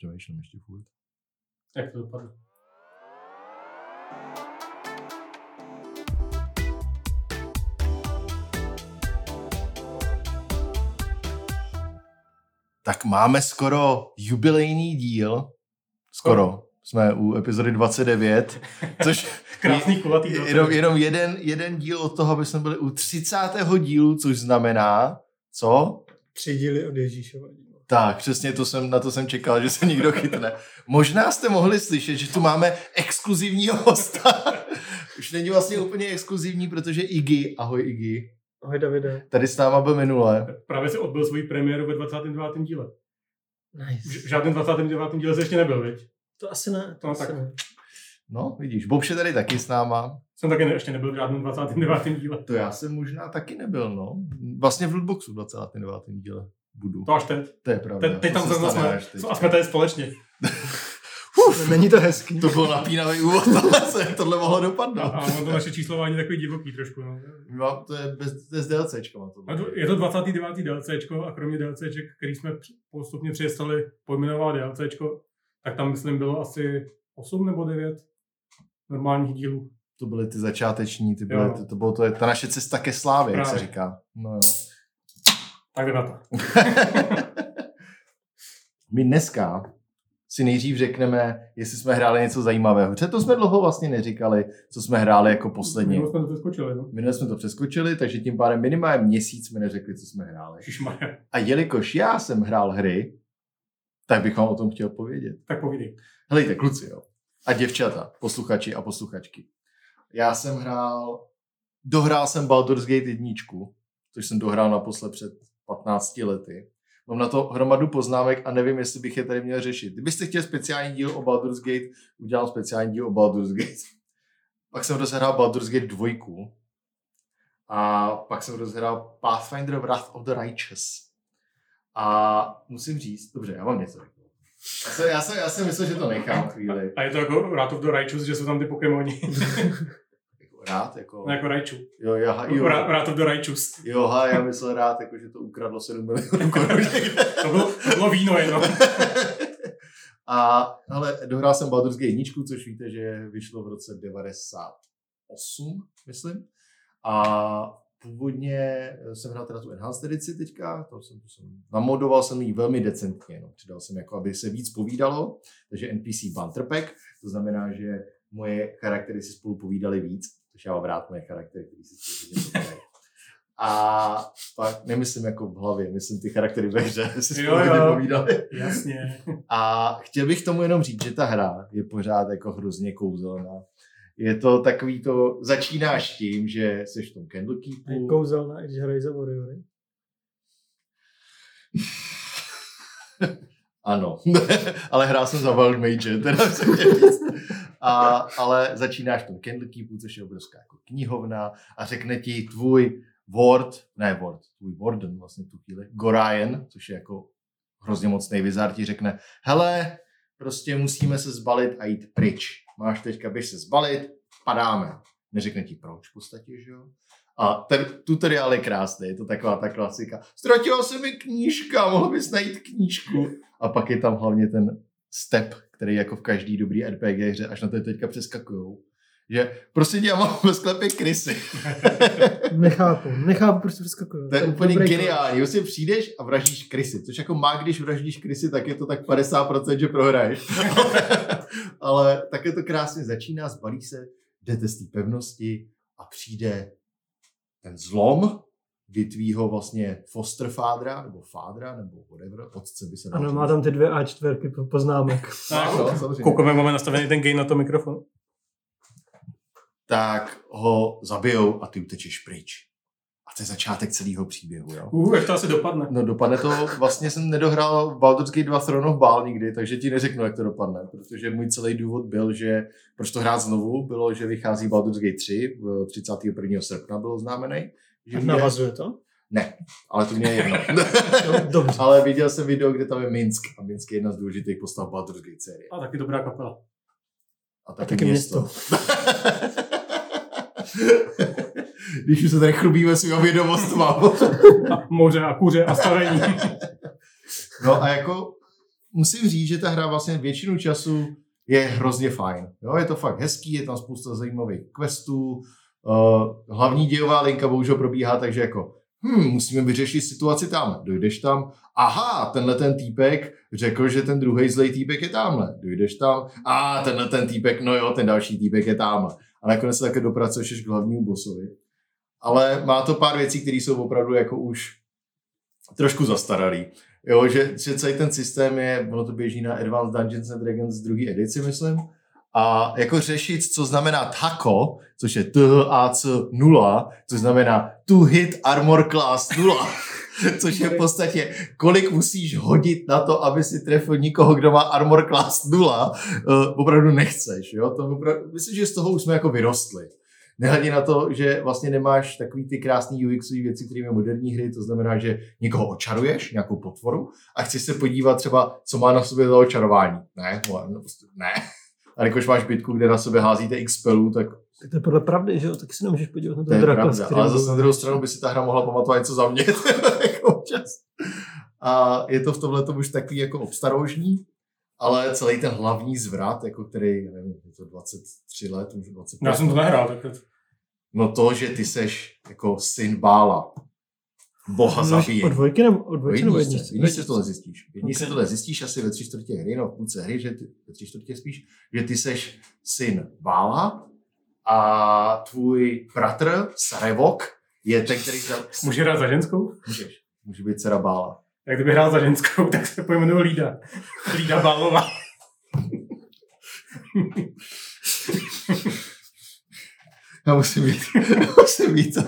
Přemýšlím ještě furt. Jak to dopadlo? Tak máme skoro jubilejný díl. Skoro. Jsme u epizody 29, což Krásný kulatý je- 29. jenom, jenom jeden, jeden díl od toho, aby jsme byli u 30. dílu, což znamená, co? Tři díly od Ježíšova díla. Tak, přesně to jsem, na to jsem čekal, že se někdo chytne. Možná jste mohli slyšet, že tu máme exkluzivního hosta. Už není vlastně úplně exkluzivní, protože Iggy, ahoj Iggy, Ahoj Davide. tady s náma byl minule. Právě si odbyl svoji premiéru ve 29. díle. Nice. V žádném 29. díle se ještě nebyl, viď? To asi ne. To No, asi tak. ne. No, vidíš, Bobš je tady taky s náma. Jsem taky ne, ještě nebyl v žádném 29. díle. To já jsem možná taky nebyl, no. Vlastně v Lootboxu 29. díle budu. To až teď. To je pravda. Teď, teď To tam se zrovna stane jsme. A jsme tady společně. Není to hezký. To byl napínavý úvod, tohle, se, tohle mohlo A, dopadnout. a ono to naše číslování je takový divoký trošku. No. No, to je bez, je DLCčkama. A to- Je to 29. DLCčko a kromě DLCček, který jsme postupně přestali pojmenovat DLCčko, tak tam myslím bylo asi 8 nebo 9 normálních dílů. To byly ty začáteční, ty byly, Jo. to, to bylo to, ta naše cesta ke slávě, jak se říká. No jo. Tak jdeme na to. My dneska si nejdřív řekneme, jestli jsme hráli něco zajímavého. Protože to jsme dlouho vlastně neříkali, co jsme hráli jako poslední. Minule jsme to přeskočili, no. Minule jsme to přeskočili, takže tím pádem minimálně měsíc jsme neřekli, co jsme hráli. Ježišmarja. A jelikož já jsem hrál hry, tak bych vám o tom chtěl povědět. Tak povídej. Helejte, kluci, jo. A děvčata, posluchači a posluchačky. Já jsem hrál, dohrál jsem Baldur's Gate 1, což jsem dohrál naposled před 15 lety. Mám na to hromadu poznámek a nevím, jestli bych je tady měl řešit. Kdybyste chtěli speciální díl o Baldur's Gate, udělám speciální díl o Baldur's Gate. Pak jsem rozehrál Baldur's Gate 2. A pak jsem rozehrál Pathfinder Wrath of the Righteous. A musím říct, dobře, já vám něco řeknu. Já jsem, já jsem, já jsem myslel, že to nechám chvíli. A je to jako Wrath of the Righteous, že jsou tam ty Pokémoni. Jako rád, jako... No, jako Raichu. Jo, já, jo, Wra- Wrath of the Righteous. jo, ha, já myslel rád, jako, že to ukradlo 7 milionů korun. To bylo, to bylo víno jenom. A ale dohrál jsem Baldur's Gate 1, což víte, že vyšlo v roce 98, myslím. A původně jsem hrál teda tu Enhanced edici teďka, to jsem, to jsem, namodoval jsem ji velmi decentně, no. přidal jsem jako, aby se víc povídalo, takže NPC banter pack, to znamená, že moje charaktery si spolu povídali víc, což já mám rád moje charaktery, které si. A pak nemyslím jako v hlavě, myslím ty charaktery ve hře, si Jo, spolu jo. povídali. Jasně. A chtěl bych tomu jenom říct, že ta hra je pořád jako hrozně kouzelná. Je to takový to, začínáš tím, že jsi v tom Je Candlekeepu. kouzelná, když hrají za Warriory. Ano, ale hrál jsem za Wild Mage, teda jsem říct. A, ale začínáš v tom Candlekeepu, což je obrovská jako knihovna a řekne ti tvůj ward, ne ward, tvůj warden vlastně tu chvíli, Gorian, což je jako hrozně mocný vizár, ti řekne, hele, prostě musíme se zbalit a jít pryč. Máš teďka, běž se zbalit, padáme. Neřekne ti proč v podstatě, že jo? A ten tutoriál je krásný, je to taková ta klasika. Ztratila se mi knížka, mohl bys najít knížku. A pak je tam hlavně ten step, který jako v každý dobrý RPG hře, až na to teďka přeskakujou. Že prostě já mám ve sklepě krysy. Nechápu, nechápu, proč to přeskakuje. To je úplně geniální. Prostě přijdeš a vraždíš krysy, což jako má, když vraždíš krysy, tak je to tak 50%, že prohraješ. Ale také to krásně začíná, zbalí se, jdete z té pevnosti a přijde ten zlom, kdy tvýho vlastně foster fádra, nebo fádra, nebo whatever, otce by se dalo Ano, má tam ty dvě A4 po- poznámek. No, no, samozřejmě. Jak máme nastavený ten gain na to mikrofon. tak ho zabijou a ty utečeš pryč. A to je začátek celého příběhu. Jo? Uh, jak to asi dopadne. No dopadne to, vlastně jsem nedohrál Baldur's Gate 2 Throne of Bál nikdy, takže ti neřeknu, jak to dopadne, protože můj celý důvod byl, že proč to hrát znovu, bylo, že vychází Baldur's Gate 3, v 31. srpna bylo známený. Že vyjde- Navazuje to? Ne, ale to mě je jedno. No, dobře. ale viděl jsem video, kde tam je Minsk a Minsk je jedna z důležitých postav Baldur's Gate série. A taky dobrá kapela. A A taky, taky město. Když už se tady chlubíme svýma vědomostvama. A moře a kuře a stavení. No a jako musím říct, že ta hra vlastně většinu času je hrozně fajn. Jo, je to fakt hezký, je tam spousta zajímavých questů. Uh, hlavní dějová linka bohužel probíhá takže jako hm, musíme vyřešit situaci tam. Dojdeš tam, aha, tenhle ten týpek řekl, že ten druhý zlej týpek je tamhle. Dojdeš tam, a tenhle ten týpek, no jo, ten další týpek je tamhle. A nakonec se také dopracuješ k hlavnímu bossovi. Ale má to pár věcí, které jsou opravdu jako už trošku zastaralý. Jo, že, že celý ten systém je, ono to běží na Advanced Dungeons and Dragons druhé edici, myslím, a jako řešit, co znamená TACO, což je THAC 0, což znamená to hit armor class 0, což je v podstatě, kolik musíš hodit na to, aby si trefil nikoho, kdo má armor class 0, uh, opravdu nechceš. Jo? To opravdu, myslím, že z toho už jsme jako vyrostli. Nehledě na to, že vlastně nemáš takový ty krásný UX věci, které mají moderní hry, to znamená, že někoho očaruješ, nějakou potvoru, a chceš se podívat třeba, co má na sobě za očarování. Ne, no, prostě ne. A když máš bitku, kde na sebe házíte x pelů, tak Tak to je podle pravdy, že jo? Taky se nemůžeš podívat na to ten draka. Ale zase na druhou stranu by si ta hra mohla pamatovat něco za mě. jako občas. A je to v tomhle už takový jako obstarožní, ale celý ten hlavní zvrat, jako který, já nevím, je to 23 let, už 25 Já jsem to nehrál, tak to... No to, že ty seš jako syn Bála, boha zabíjí. Od dvojky nebo od dvojky nebo jedničce, jedničce? jedničce tohle zjistíš. Jedničce Ok. tohle zjistíš asi ve tři čtvrtě hry, no v půlce hry, že ty, ve tři čtvrtě spíš, že ty seš syn Bála a tvůj bratr Sarevok je ten, který... Za... Může hrát za ženskou? Můžeš. Může být dcera Bála. Jak kdyby hrál za ženskou, tak se pojmenuje Lída. Lída Bálová. Já musím být. Já musím být.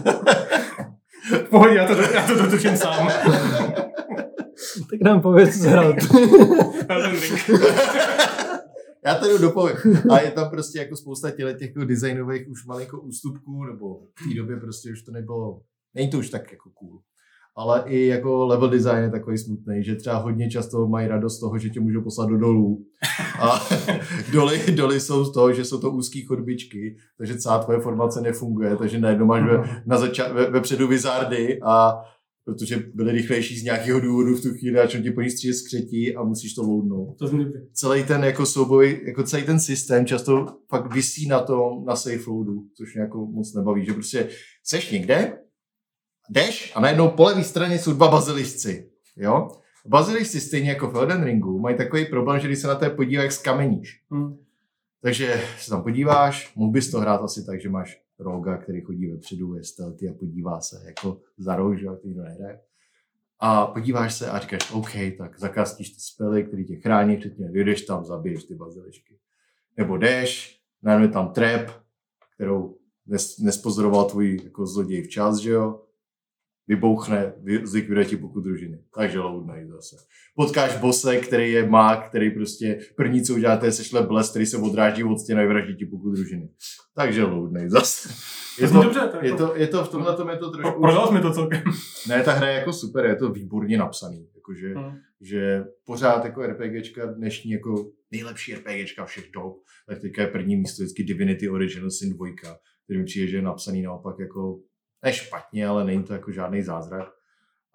Pohodě, já to, já to dotuším sám. Tak nám pověc, co hrál. Já to jdu dopovím. A je tam prostě jako spousta těle těch jako designových už malinko ústupků, nebo v té době prostě už to nebylo, není to už tak jako cool. Ale i jako level design je takový smutný, že třeba hodně často mají radost z toho, že tě můžou poslat do dolů. A doly, doly jsou z toho, že jsou to úzké chodbičky, takže celá tvoje formace nefunguje, takže najednou máš ve, na zača- ve, vepředu vizardy a protože byly rychlejší z nějakého důvodu v tu chvíli a ti po ní stříje skřetí a musíš to loadnout To celý ten jako souboj, jako celý ten systém často fakt vysí na tom, na safe loadu, což mě jako moc nebaví, že prostě seš někde, jdeš a najednou po levé straně jsou dva bazilisci, jo? Bazilisci stejně jako v Elden Ringu mají takový problém, že když se na té podíváš, skameníš. Hm. Takže se tam podíváš, mohl bys to hrát asi tak, že máš roga, který chodí vepředu, je stealthy a podívá se jako za roh, že to nehraje. A podíváš se a říkáš, OK, tak zakastíš ty spely, který tě chrání před tím, jdeš tam, zabiješ ty bazilišky. Nebo jdeš, najednou je tam trap, kterou nes, nespozoroval tvůj jako zloděj včas, že jo, vybouchne, vy- zlikviduje ti pokud družiny. Takže loudnej zase. Potkáš bose, který je mák, který prostě první, co uděláte, je sešle bles, který se odráží od stěny a vyvraždí ti pokud družiny. Takže loudnej zase. To Je to, dobře, to je jako- to, je to v tomhle tom je to trošku... Prodal mi to celkem. Ne, ta hra je jako super, je to výborně napsaný. Jakože, Hm. že pořád jako RPGčka dnešní jako nejlepší RPGčka všech dob, tak teďka je první místo vždycky Divinity Original Sin 2, který přijde, že je napsaný naopak jako ne špatně, ale není to jako žádný zázrak.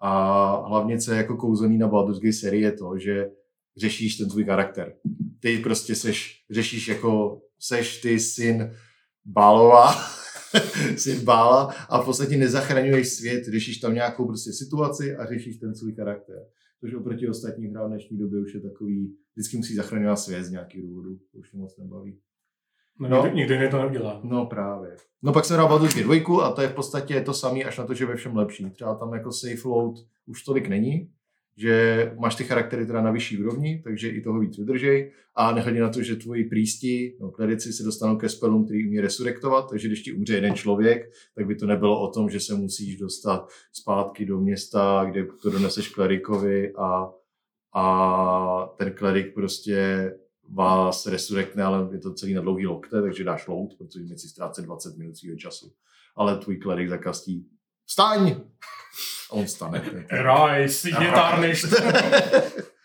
A hlavně, co je jako kouzelný na Baldur's Gate sérii, je to, že řešíš ten tvůj charakter. Ty prostě seš, řešíš jako, seš ty syn Bálova, syn Bála a v podstatě nezachraňuješ svět, řešíš tam nějakou prostě situaci a řešíš ten svůj charakter. Což oproti ostatním hrám v dnešní době už je takový, vždycky musí zachraňovat svět z nějakých důvodů, to už mě moc nebaví. No, No. Nikdy, nikdy to neudělá. No právě. No pak jsem hrál Baldur's Gate 2 a to je v podstatě to samé, až na to, že ve všem lepší. Třeba tam jako safe load už tolik není, že máš ty charaktery teda na vyšší úrovni, takže i toho víc vydržej a nehledě na to, že tvoji prísti, no klerici se dostanou ke spelům, který umí resurektovat, takže když ti umře jeden člověk, tak by to nebylo o tom, že se musíš dostat zpátky do města, kde to doneseš klerikovi a, a ten klerik prostě vás resurektne, ale je to celý na dlouhý lokte, takže dáš load, protože mi si ztrácet 20 minut svého času. Ale tvůj klerik zakastí vstaň! A on stane. Rise, je tarnished.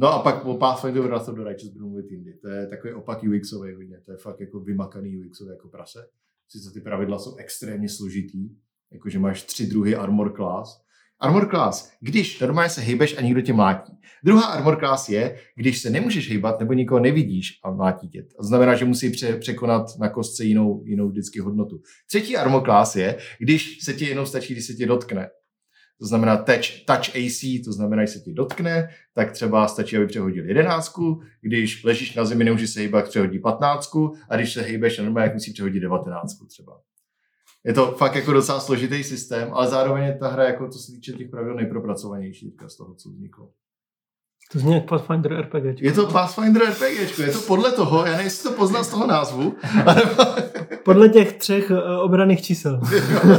No a pak po Pathfinderu Wrath the Righteous budu mluvit jindy. To je takový opak UXový hodně. To je fakt jako vymakaný UXový jako prase. Sice ty pravidla jsou extrémně složitý, jakože máš tři druhy armor class, Armor class, když normálně se hejbeš a někdo tě mlátí. Druhá armor class je, když se nemůžeš hejbat nebo nikoho nevidíš a mlátí tě. To znamená, že musí pře- překonat na kostce jinou, jinou vždycky hodnotu. Třetí armor class je, když se ti jenom stačí, když se tě dotkne. To znamená touch, touch AC, to znamená, když se ti dotkne, tak třeba stačí, aby přehodil jedenáctku, když ležíš na zemi, nemůžeš se hýbat, přehodí patnáctku a když se hejbeš normálně, musí přehodit devatenáctku třeba. Je to fakt jako docela složitý systém, ale zároveň je ta hra, jako co se týče těch pravidel, nejpropracovanější z toho, co vzniklo. To zní jak Pathfinder RPG. Je to Pathfinder RPG, je to podle toho, já nejsi to poznal z toho názvu, ale Podle těch třech uh, obraných čísel.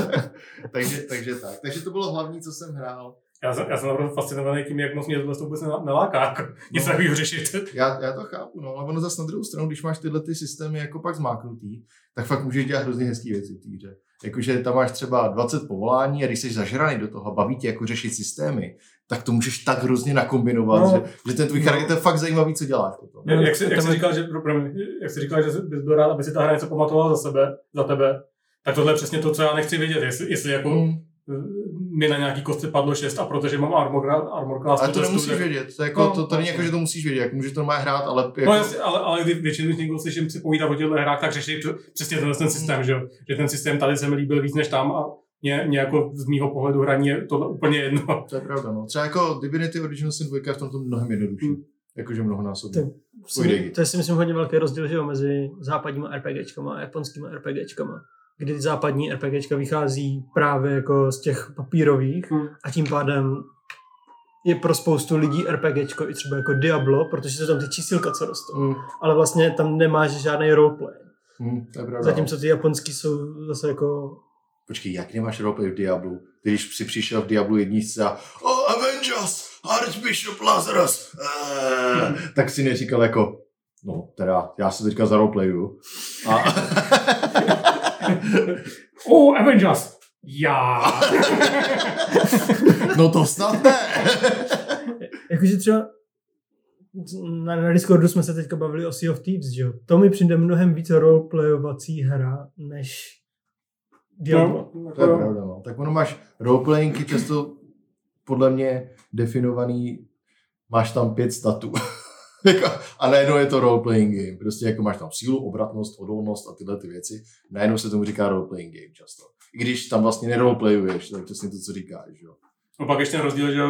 takže, takže tak. Takže to bylo hlavní, co jsem hrál. Já jsem, já jsem opravdu fascinovaný tím, jak moc mě tohle vůbec neláká, jako něco No. takového řešit. Já, já to chápu, no, ale ono zase na druhou stranu, když máš tyhle ty systémy jako pak zmáknutý, tak fakt můžeš dělat hrozně hezký věci v té hře. Jakože tam máš třeba 20 povolání a když jsi zažraný do toho a baví tě jako řešit systémy, tak to můžeš tak hrozně nakombinovat, No. že, že ten tvůj charakter je fakt zajímavý, co děláš potom. Jak, jak, jsi, jak, jsi říkal, že, jak jsi říkal, že bys byl rád, aby si ta hra něco pamatovala za sebe, za tebe, tak tohle je přesně to, co já nechci vědět. Jestli, jestli jako Mm. Mm. mi na nějaký kostce padlo 6 a protože mám armor, armor class, Ale to nemusíš tak- vědět, to, jako, No, to, to není vlastně. jako, že to musíš vědět, jako můžeš to normálně hrát, ale jako, No jasně, ale, ale kdy většinou, když někdo slyším si povídat o těchto hrách, tak řeší pře- přesně tenhle ten systém, že, jo? že ten systém tady se mi líbil víc než tam a mě, mě jako z mýho pohledu hraní je tohle úplně jedno. to je pravda, no. Třeba jako Divinity Original Sin 2 je v tomto mnohem jednodušší. Mm. Jakože mnohonásobně. Digi. to je si myslím hodně velký rozdíl že jo, mezi západníma RPGčkama a japonskýma RPGčkama. Kdy západní RPGčka vychází právě jako z těch papírových Hmm. a tím pádem je pro spoustu lidí RPGčko i třeba jako Diablo, protože jsou tam ty čísilka, co rostou. Mm. Ale vlastně tam nemáš žádný roleplay. Mm, to je pravda. Zatímco ty japonský jsou zase jako... Počkej, jak nemáš roleplay v Diablu? Když si přišel v Diablu jedničce a Oh, Avengers! Archbishop Lazarus! Uh, tak si neříkal jako No, teda, já se teďka zaroleplayu. A... Oh, Avengers! Já! no to snad ne. Jakože třeba na, na Discordu jsme se teďka bavili o Sea of Thieves, že jo? To mi přijde mnohem více roleplayovací hra, než Diablo. No, To je pravda, no. Tak ono máš roleplayingy často podle mě definovaný, máš tam pět statů. Jako, a najednou je to role-playing game. Prostě jako máš tam sílu, obratnost, odolnost a tyhle ty věci. Najednou se tomu říká role-playing game často. I když tam vlastně neroleplayuješ, to je přesně to, co říkáš. Jo. No pak ještě ten rozdíl, že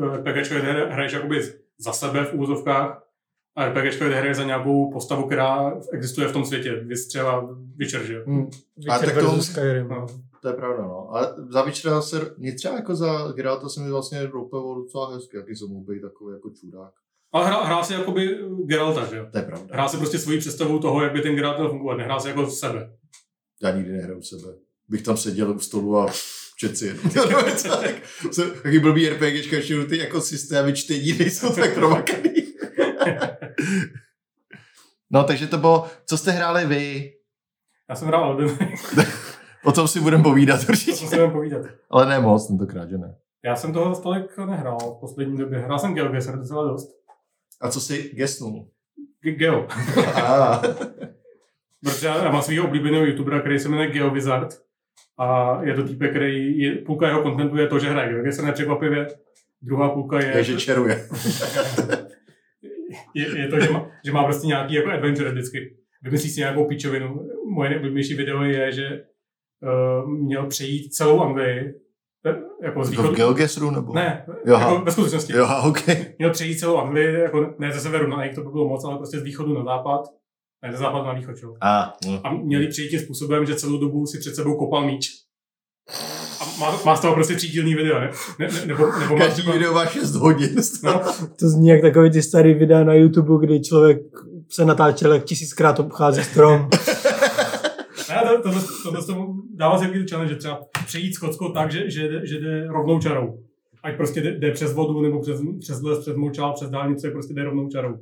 RPGčko kde hraješ jakoby za sebe v úvozovkách a RPGčko kde hraješ za nějakou postavu, která existuje v tom světě. Vy třeba Witcher, že? Hmm. A Witcher tak to- Skyrim. No. To je pravda, no. Ale za Witchera se, mě třeba jako za Geralta se mi vlastně roleplayoval docela hezky, jaký jsem mohl být takový jako čurák. Ale hrál, hrál si jakoby Geralta, že jo? To je pravda. Hrál si prostě svoji představu toho, jak by ten Geralt měl fungovat. Nehrál si jako sebe. Já nikdy nehraju sebe. Bych tam seděl u stolu a čet si jenom. Něco tak. Taky blbý RPGčka, že ty jako systémy čtení nejsou tak promakaný. no, takže to bylo, co jste hráli vy? Já jsem hrál Elden O tom si budeme povídat určitě. jsem si budem povídat. Ale ne moc, tentokrát, že ne. Já jsem toho tolik nehrál v poslední době. Hrál jsem GeoGuessr docela dost. A co jsi gesnul? Ge- Geo. Protože já mám svého oblíbeného youtubera, který se jmenuje GeoWizard. A je to týpek, který je, půlka jeho kontentu je to, že hraje GeoGuessr nepřekvapivě. Druhá půlka je, je, že čeruje. je, je to, že má, že má prostě nějaký jako adventure vždycky. Vymyslí si nějakou píčovinu. Moje nejoblíbenější video je, že uh, měl přejít celou Anglii. Jako z To v východu. Geogesru nebo? Ne, Jo, jako ve skutečnosti. Jo, ok. Měl přejít celou Anglii, jako ne ze severu na jih, to by bylo moc, ale prostě z východu na západ. Ne, ze západu na východ, čo? A, no. A měli přijít tím způsobem, že celou dobu si před sebou kopal míč. A má, má z toho prostě třídílný video, ne? ne, ne nebo, nebo má Každý třeba, video má 6 hodin. no, To zní jak takový ty starý videa na YouTube, kdy člověk se natáčel, jak tisíckrát obchází strom. tohle, tohle to dává si jaký challenge, že třeba přejít Skotsko tak, že, že, jde- že jde rovnou čarou. Ať prostě jde, jde přes vodu, nebo přes, přes les, přes močál, přes dálnici, prostě jde rovnou čarou.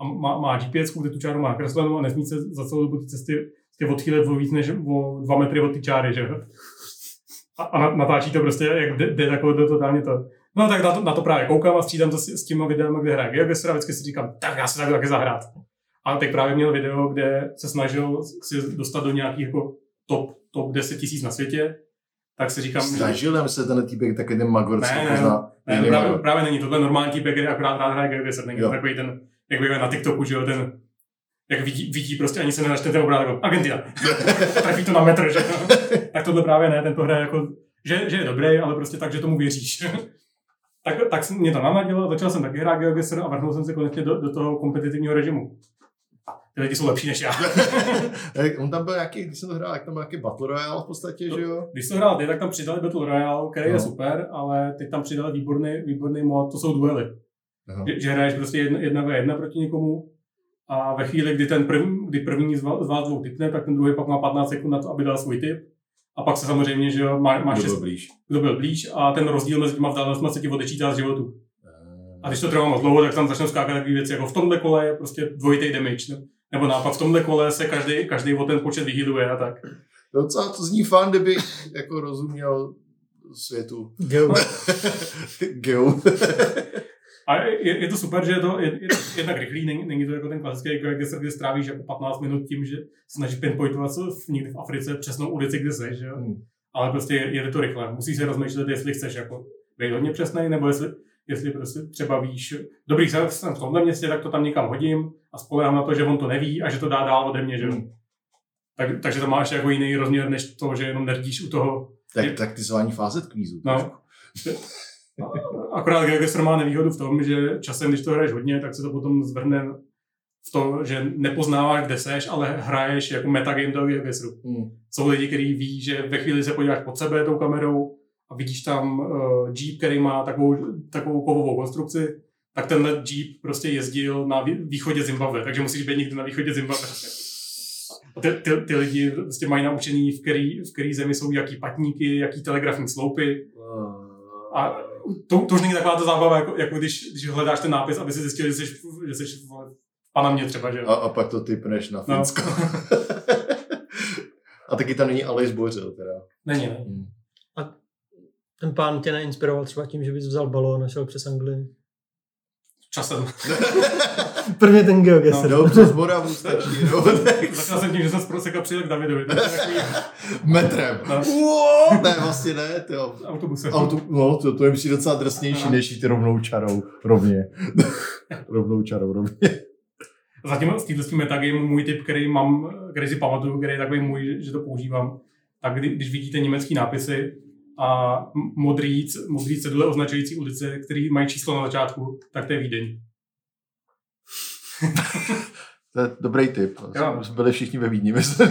A má, má GPS, kde tu čáru má kreslenou a nesmí se za celou dobu ty cesty prostě odchýlit o víc než o dva metry od ty čáry, že? A, a na- natáčí to prostě, jak jde, jde takové totálně to. No tak na to, na to právě koukám a střídám to s, s těma videama, kde hraje GeoGuessr a vždycky si říkám, tak já se tak taky zahrát. A teď právě měl video, kde se snažil si dostat do nějakých jako top, top 10 tisíc na světě tak si říkám, že... Snažil nám se ten týpek taky ten Magor, Ne, ne, pozná. Ne, jiný právě, právě není. Tohle normální týpek, který akorát rád hraje Geogeser. Není to takový ten, jak bývá na TikToku, že jo, ten, jak vidí, vidí prostě ani se nenačte ten obrázek, jako Argentina. Trefí to na metr, že jo. Tak tohle právě ne, ten to hraje jako, že, že je dobrý, ale prostě tak, že tomu věříš. tak, tak mě to navadilo, začal jsem taky hrát Geogeser a vrhnul jsem se konečně do, do toho kompetitivního režimu. Ty lidi jsou lepší než já. On tam byl nějaký, když jsem to hrál, jak tam byl nějaký Battle Royale v podstatě, že jo? Když to hrál ty, tak tam přidali Battle Royale, který No. je super, ale teď tam přidali výborný, výborný mod, to jsou duely. Aha. že, že hraješ prostě jedna, jedna ve jedna proti někomu a ve chvíli, kdy ten první, kdy první z vás, dvou typne, tak ten druhý pak má 15 sekund na to, aby dal svůj tip. A pak se samozřejmě, že jo, má, máš Kdo byl šest, blíž. kdo byl blíž a ten rozdíl mezi těma vzdálenostmi se ti odečítá z životu. A když to trvá moc dlouho, tak tam začnou skákat takové věci, jako v tomhle kole je prostě dvojitý damage. Ne? Nebo naopak v tomhle kole se každý, každý o ten počet vyhýluje a tak. Docela to zní fun, kdyby jako rozuměl světu. Geo. Geo. A je, je, to super, že je to, je, je to jednak rychlý, není, není to jako ten klasický geogesser, kde strávíš jako 15 minut tím, že se snažíš pinpointovat co v, někde v Africe přesnou ulici, kde jsi, že jo? Hmm. Ale prostě je- jede to rychle. Musíš se rozmýšlet, jestli chceš jako být hodně přesný, nebo jestli, jestli prostě třeba víš, dobrý, jsem v tomhle městě, tak to tam někam hodím a spolehám na to, že on to neví a že to dá dál ode mě, že? Hmm. Tak, takže to máš jako jiný rozměr, než to, že jenom nerdíš u toho. Tak taktizování fázet kvízu. No. Akorát Geogesser má nevýhodu v tom, že časem, když to hraješ hodně, tak se to potom zvrhne v to, že nepoznáváš, kde seš, ale hraješ jako metagame Geogesseru. Hmm. Jsou lidi, kteří ví, že ve chvíli se podíváš pod sebe tou kamerou a vidíš tam uh, Jeep, který má takovou, takovou kovovou konstrukci, tak tenhle Jeep prostě jezdil na vý- východě Zimbabwe, takže musíš být někde na východě Zimbabwe. A ty, ty, ty lidi prostě mají naučený, v který, v který zemi jsou jaký patníky, jaký telegrafní sloupy, a to, to už není taková ta zábava, jako, jako když, když hledáš ten nápis, aby si zjistil, že jsi, že jsi v Panamě třeba, že. A, a pak to typneš na No. Finsko. a taky tam není Aleš Bořil, teda. Není, ne? Hmm. Ten pán tě neinspiroval třeba tím, že bys vzal balón a šel přes Anglii. Časem. Prvně ten geogesser. No, přes Moravu stačí, no. Začal jsem tím, že jsem z Proseka přijel k Davidovi. To je takový Metrem. No. Ne, vlastně ne, to autobusem. Auto, no, to, to je myslím docela drsnější, Aha. než jít rovnou čarou rovně. rovnou čarou rovně. Zatím z této metagame můj typ, který mám, který si pamatuju, který je takový můj, že to používám, tak kdy, když vidíte německý nápisy a modrý, modrý cedule označující ulice, který mají číslo na začátku, tak to je Vídeň. To je dobrý tip. Jo. Jsme byli všichni ve Vídni, myslím.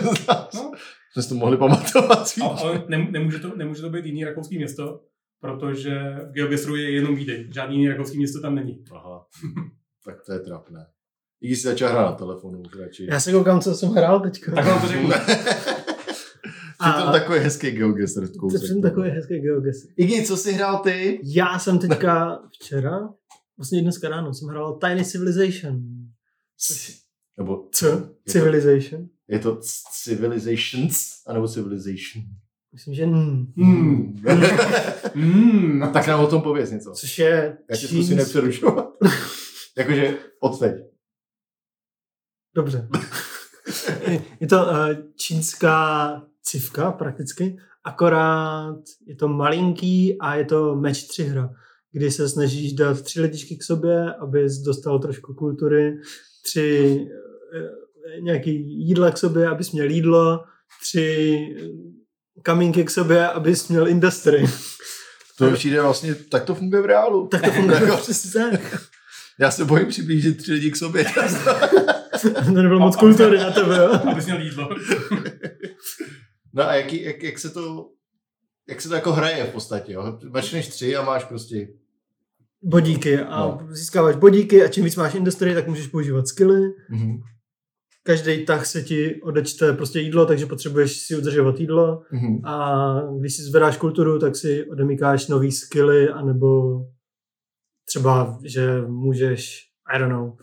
No. Jsme si to mohli pamatovat. A- Ale nem, nemůže, to, nemůže to být jiný rakouský město, protože v Geogesru je jenom Vídeň. Žádný jiný rakouský město tam není. Aha. tak to je trapné. I když jsi začal hrát na telefonu, už radši. Já se koukám, co jsem hrál teďka. Tak vám to řeknu. Je to takový hezký geogesser. To je přesně takový hezký geogesser. Igi, co jsi hrál ty? Já jsem teďka včera, vlastně dneska ráno, jsem hrál Tiny Civilization. Nebo Co? Civilization? je to Civilizations, anebo Civilization? Myslím, že. Hmm. Hmm. No, tak nám o tom pověz něco. Což je Já tě zkusím nepřerušovat. Jakože od teď. Dobře. je to uh, čínská civka prakticky, akorát je to malinký a je to match 3 hra, kdy se snažíš dát tři lidičky k sobě, abys dostal trošku kultury, tři uh, nějaký jídla k sobě, abys měl jídlo, tři eh, kamínky k sobě, abys měl industry. To přijde vlastně, tak to funguje v reálu. tak to funguje přesně tak. Já se bojím přiblížit tři lidi k sobě. To nebylo moc kultury na tebe, jo? Abys měl jídlo. no a jaký, jak, jak, se to, jak se to jako hraje v podstatě, jo? Mačneš tři a máš prostě, Bodíky a No. získáváš bodíky a čím víc máš industry, tak můžeš používat skilly. mhm. Každý tah se ti odečte prostě jídlo, takže potřebuješ si udržovat jídlo Mhm. a když si zvedáš kulturu, tak si odemíkáš nový skilly, anebo třeba, že můžeš, I don't know,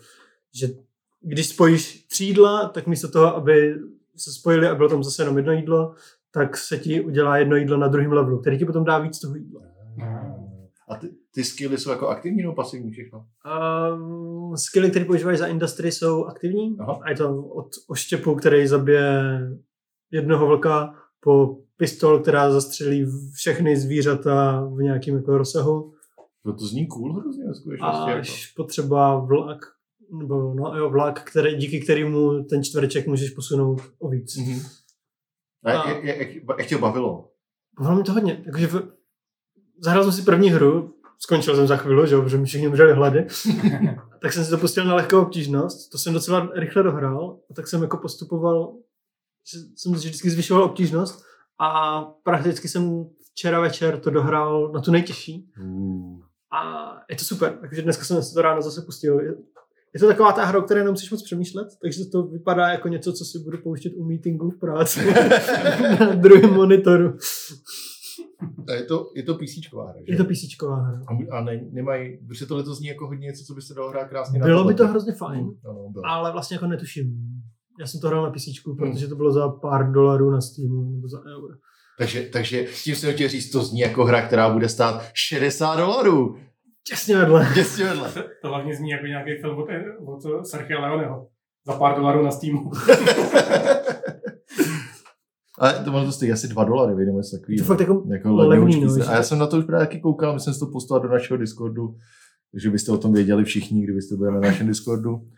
že když spojíš tři jídla, tak místo toho, aby se spojili a bylo tam zase jenom jedno jídlo, tak se ti udělá jedno jídlo na druhém levelu, který ti potom dá víc toho jídla. A ty, ty skilly jsou jako aktivní nebo pasivní všechno? Um, skilly, které používáš za industry, jsou aktivní. Aha. A je to od oštěpu, který zabije jednoho vlka, po pistol, která zastřelí všechny zvířata v nějakém jako rozsahu. No to zní cool hrozně. Jako. Až potřeba vlak, nebo no jo, vlak, který, díky kterému ten čtvereček můžeš posunout o víc. Mhm. A A- jak, jak, jak, tě bavilo? Bavilo mi to hodně. Jakože v... zahrál jsem si první hru, skončil jsem za chvíli, že jo, protože mi všichni umřeli hlady. tak jsem si to pustil na lehkou obtížnost, to jsem docela rychle dohrál, a tak jsem jako postupoval, že jsem vždycky zvyšoval obtížnost a prakticky jsem včera večer to dohrál na tu nejtěžší. Uh. A je to super, takže dneska jsem si to ráno zase pustil. Je, to taková ta hra, o které nemusíš moc přemýšlet, takže to vypadá jako něco, co si budu pouštět u meetingu v práci na druhém monitoru. A je to, je to PCčková hra, že? Je to písíčková hra. A, a ne, nemají, protože tohle to zní jako hodně něco, co by se dalo hrát krásně na Bylo by to hrozně fajn, Mm, bylo. ale vlastně jako netuším. Já jsem to hrál na PC, protože to bylo za pár dolarů na Steamu nebo za euro. Takže, takže tím jsem chtěl říct, to zní jako hra, která bude stát 60 dolarů. Těsně vedle. Těsně vedle. To hlavně zní jako nějaký film od, od Sergio Leoneho. Za pár dolarů na Steamu. Ale to ono to stojí asi 2 dolary, vidím, něco takový. Je to fakt jako jako levný, levný, no, A já jsem na to už právě taky koukal, myslím, že to poslal do našeho Discordu, takže byste o tom věděli všichni, kdybyste byli na našem Discordu.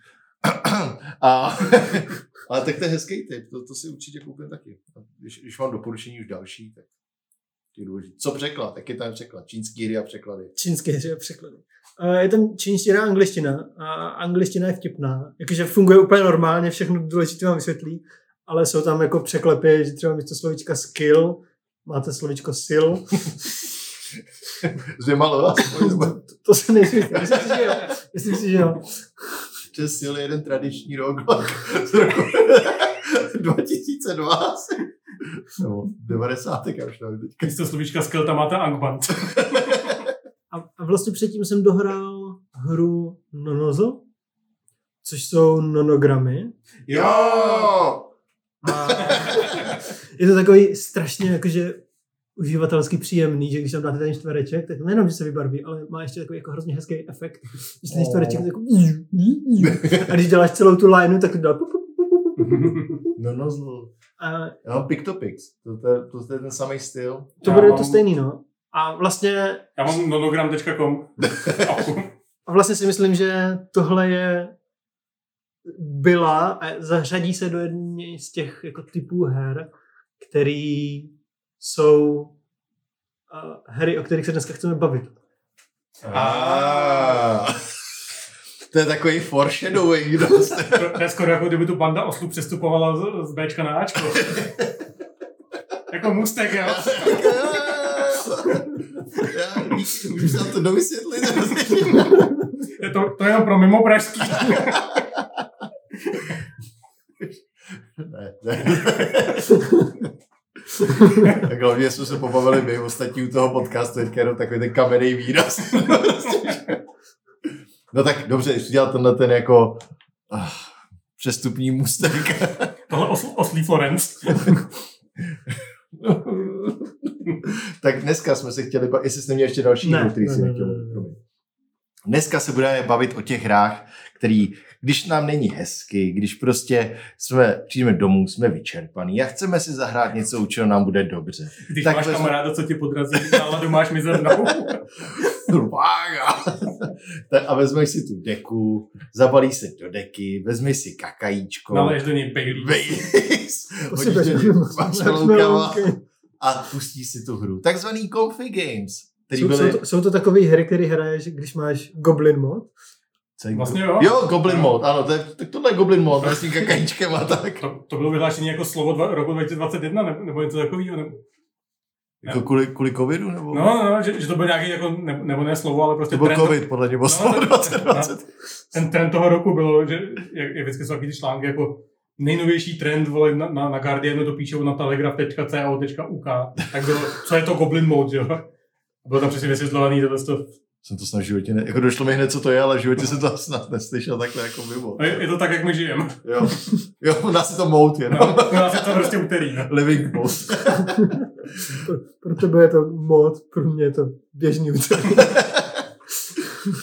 A, ale tak to je hezký tip, to, to si určitě koupím taky. Když, když mám doporučení už další, tak. Co překlad? Je tam překlad? Čínský hry a překlady. čínské hry a překlady. Je tam čínština a angličtina. A angličtina je vtipná. Jakože funguje úplně normálně, všechno důležité vám vysvětlí, ale jsou tam jako překlepy, že třeba místo slovíčka skill máte slovíčko sil. S dvěma lo, to, to se nejsem. Myslím si, že jo. Myslím si, že jo. sil je jeden tradiční z roku 2002 asi. Nebo 90. já už nevím teďka. Místo slovíčka skill tam máte Angband. A, a vlastně předtím jsem dohrál hru Nonozl, což jsou nonogramy. Jo! A je to takový strašně jakože uživatelsky příjemný, že když tam dáte ten čtvereček, tak nejenom, že se vybarví, ale má ještě takový jako hrozně hezký efekt. Když ten čtvereček tak jako... A když děláš celou tu lineu, tak to dělá... No, no, zlo. A Já mám Pictopix. To, to, to, to je ten samý styl. to Já bude mám- to stejný, no. A vlastně, Já mám nonogram.com. a vlastně si myslím, že tohle je byla a zařadí se do jedné z těch jako typů her, který jsou uh, hry, o kterých se dneska chceme bavit. Ah. To je takový foreshadowing dost. To, to je skoro jako kdyby tu banda oslu přestupovala z, z Bčka na Ačko. jako mustek, jo? Já, se to dovysvětlit? Je to, to je jenom pro mimo pražský. ne, ne. tak hlavně jsme se pobavili my ostatní u toho podcastu, teďka jenom takový ten kamenný výraz. No tak dobře, když udělal tenhle ten jako ah, přestupní můstek. Tohle osl, oslý Florence. tak dneska jsme se chtěli bavit, jestli jste měli ještě další Ne, hru, který ne, si ne, nechtěl. Dneska se budeme bavit o těch hrách, který, když nám není hezky, když prostě jsme, přijdeme domů, jsme vyčerpaný a chceme si zahrát něco, u čeho nám bude dobře. Když Tak máš vezmu- kamaráda, co tě podrazí, náladu máš mizernou. Tak a vezmeš si tu deku, zabalíš se do deky, vezmeš si kakajíčko, Naleješ do něj Bailey. Baileys, hodíš a pustíš si tu hru. Takzvaný Comfy Games, který Jsou, byly... jsou, to, jsou to takové hry, které hraješ, když máš Goblin mod? Co je- Vlastně jo. Jo, Goblin Mode, ano, to je, tak tohle je Goblin Mode, s tím kakajíčkem a tak. To, to bylo vyhlášení jako slovo dva, roku 2021 nebo, nebo něco takového. Nebo, Jako kvůli, kvůli covidu, nebo? no, no, že, že, to byl nějaký jako, ne, nebo ne slovo, ale prostě to byl trend, covid, podle něj, bylo No, slovo to- 2020. ten trend toho roku byl, že jak, jak vždycky jsou takový ty články jako nejnovější trend vole, na, na, na Guardianu to píšou na telegraf.co.uk, tak bylo, co je to Goblin Mode, že jo? Bylo tam přesně vysvětlovaný tohle to. Jsem to snad v životě, ne, jako došlo mi hned, co to je, ale v životě jsem to snad neslyšel takhle jako mimo. A je, je to tak, jak my žijeme. Jo, jo, u nás je to mode jenom. No, u nás je to prostě úterý. No. Living mode. Pro, pro tebe je to mod, pro mě je to běžný úterý.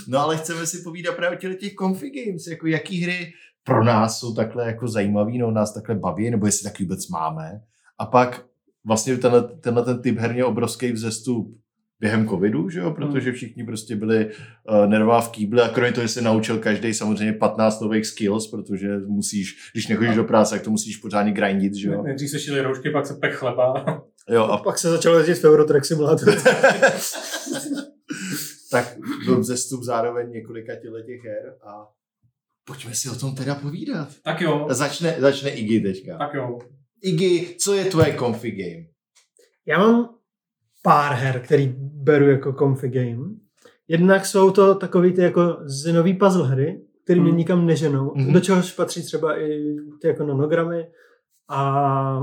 No ale chceme si povídat právě o těch config games, jako jaký hry pro nás jsou takhle jako zajímavý, no nás takhle baví, nebo jestli taky vůbec máme. A pak vlastně tenhle, tenhle ten typ herně obrovský vzestup během covidu, že jo? protože všichni prostě byli uh, nervá v kýble a kromě toho, že se naučil každý samozřejmě 15 nových skills, protože musíš, když nechodíš do práce, tak to musíš pořádně grindit, že jo. Nejdřív se šili roušky, pak se pek chleba. Jo, A a pak se začalo jezdit v Eurotrack Simulator. tak byl vzestup zároveň několika těch her a pojďme si o tom teda povídat. Tak jo, Začne, začne Iggy teďka. tak jo. Iggy, co je tvoje comfy game? Já mám pár her, který beru jako comfy game. Jednak jsou to takový ty jako zinový puzzle hry, který mě Hmm. nikam neženou, Mhm. do čehož patří třeba i ty jako nanogramy a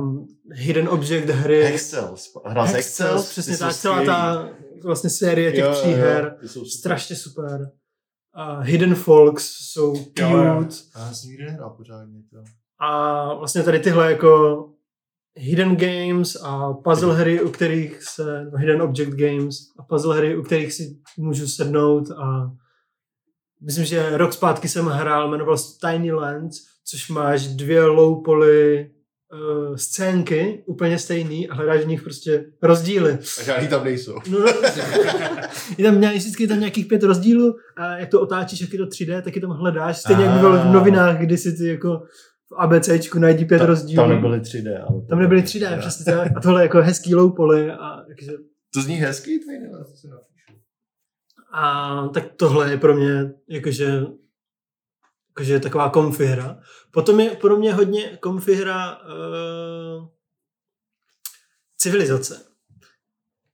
hidden object hry. Hexels. Hra z Hexels. přesně tak, celá ta vlastně série těch Jo, tří jo, her. super. Strašně super. A Hidden Folks jsou cute. Jo, jo. Já jsem nikdy nehrál pořádně to. A vlastně tady tyhle jako hidden games a puzzle hry, u kterých se, no, hidden object games a puzzle hry, u kterých si můžu sednout a myslím, že rok zpátky jsem hrál, jmenoval se Tiny Lands, což máš dvě low poly uh, scénky, úplně stejný a hledáš v nich prostě rozdíly. A žádný tam nejsou. No, no, je tam vždycky je tam nějakých pět rozdílů a jak to otáčíš, jak je to 3D, tak je tam hledáš. Stejně jak by bylo v Ah. novinách, kdy si ty jako v ABCčku najdi pět Ta- rozdílů. Tam nebyly 3D. Ale tam nebyly 3D, přesně tak. A tohle je jako hezký low poly a, takže, To zní hezký, to napíšu. a tak tohle je pro mě jakože jakože taková komfy hra. Potom je pro mě hodně komfy hra uh, civilizace.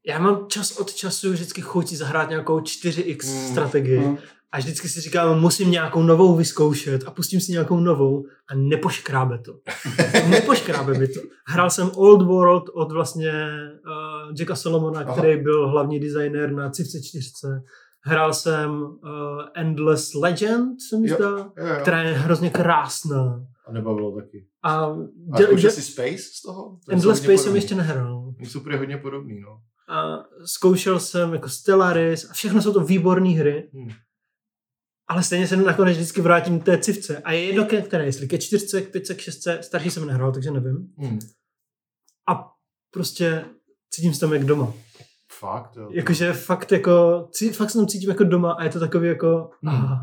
Já mám čas od času vždycky chuť zahrát nějakou 4x Mm. strategii. Mm. A vždycky si říkám, musím nějakou novou vyzkoušet a pustím si nějakou novou a nepoškrábe to. nepoškrábe mi to. Hrál jsem Old World od vlastně uh, Jacka Solomona, Aha. který byl hlavní designér na Civce 4. Hrál jsem uh, Endless Legend, se mi zdá, která je hrozně krásná. A nebavilo taky. A, A dě- zkoušel dě- jsi Space z toho? To jsou Endless Space jsem podobný. ještě nehrál. Jsou prý hodně podobný, no. A zkoušel jsem jako Stellaris a všechno jsou to výborné hry. Hmm. Ale stejně se nakonec vždycky vrátím k té civce. A je jedno ke které, jestli ke čtyřce, k pětce, k šestce, starší jsem nehrál, takže nevím. Hmm. A prostě cítím se tam jak doma. Fakt, jo. Jakože fakt jako, cí- fakt se tam cítím jako doma a je to takový jako, Hmm. ah,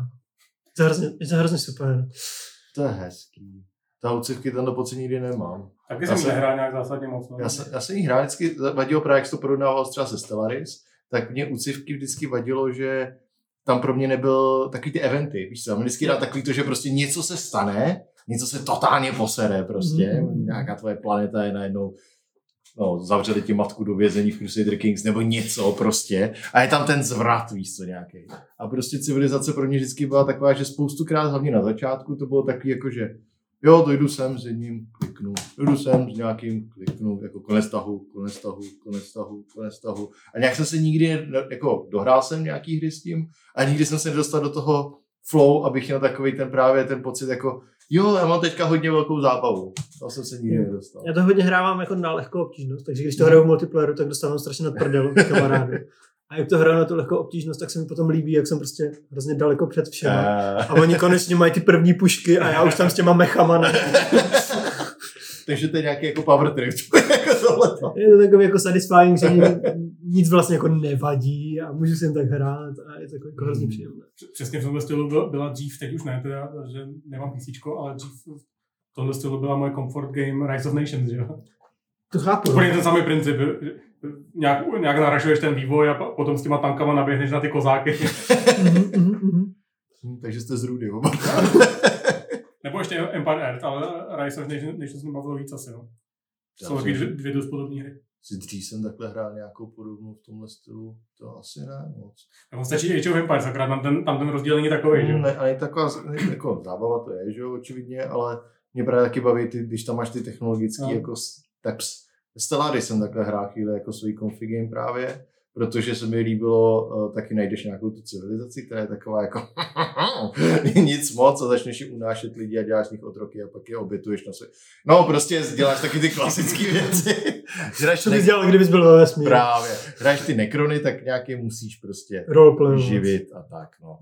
je to hrozně, je to hrozně super. To je hezký. Ta ucivky tenhle pocit nikdy nemám. Taky jsem jsem- nehrál nějak zásadně moc. no. Já jsem, já jsem jí hrál vždycky, vadilo právě, jak to porovnával třeba se Stellaris, tak mě u civky vždycky vadilo, že tam pro mě nebyl takový ty eventy, víš co, vždycky dá takový to, že prostě něco se stane, něco se totálně posere prostě, Mhm. nějaká tvoje planeta je najednou no, zavřeli ti matku do vězení v Crusader Kings nebo něco prostě a je tam ten zvrat, víš co, nějaký. A prostě civilizace pro mě vždycky byla taková, že spoustukrát, hlavně na začátku, to bylo takový jako, že jo, dojdu sem s jedním, kliknu, dojdu sem s nějakým, kliknu, jako konec tahu, konec tahu, konec tahu, konec tahu. A nějak jsem se nikdy, jako dohrál jsem nějaký hry s tím a nikdy jsem se nedostal do toho flow, abych měl takový ten právě ten pocit jako, jo, já mám teďka hodně velkou zábavu. To jsem se nikdy nedostal. Já to hodně hrávám jako na lehkou obtížnost, takže když to hraju v multiplayeru, tak dostávám strašně nad prdel od kamarádů. A jak to hraju na tu lehkou obtížnost, tak se mi potom líbí, jak jsem prostě hrozně daleko před všema. Eh, A oni konečně mají ty první pušky a já už tam s těma mechama ne. takže to je nějaký jako power trip. jako. Je to takový jako satisfying, že nic vlastně jako nevadí a můžu si jen tak hrát a je to jako, jako hrozně příjemné. Přesně v tomhle stylu byla, dřív, teď už ne, teda, že nemám PC, ale dřív v tomhle stylu byla moje comfort game Rise of Nations, že jo? To chápu. Úplně ten samý princip. Nějak, nějak naražuješ ten vývoj a potom s těma tankama naběhneš na ty kozáky. Mhm, mhm, mhm. Hm, takže jste z Rudy, oba. Nebo ještě Empire Earth, ale Rise of Nations, Nations mě bavilo víc asi, no. Jsou taky dvě, dvě dost podobné hry. Si dřív jsem takhle hrál nějakou podobnou v tomhle stylu, to asi ne moc. Nebo stačí Age of Empires, akorát tam ten, tam ten rozdíl není takový, že jo? Ne, ale taková jako zábava to je, že jo, očividně, ale mě právě taky baví, ty, když tam máš ty technologický, No. jako s- tak s- Stellaris jsem takhle hrál chvíli jako svůj config game právě, protože se mi líbilo, uh, taky najdeš nějakou tu civilizaci, která je taková jako nic moc a začneš ji unášet lidi a děláš z nich otroky a pak je obětuješ na své. No prostě děláš taky ty klasické věci. Hraješ Co bys ne- dělal, kdybys byl ve vesmíru? Právě. Hraješ ty nekrony, tak nějaké musíš prostě Roleplay. živit a tak, no.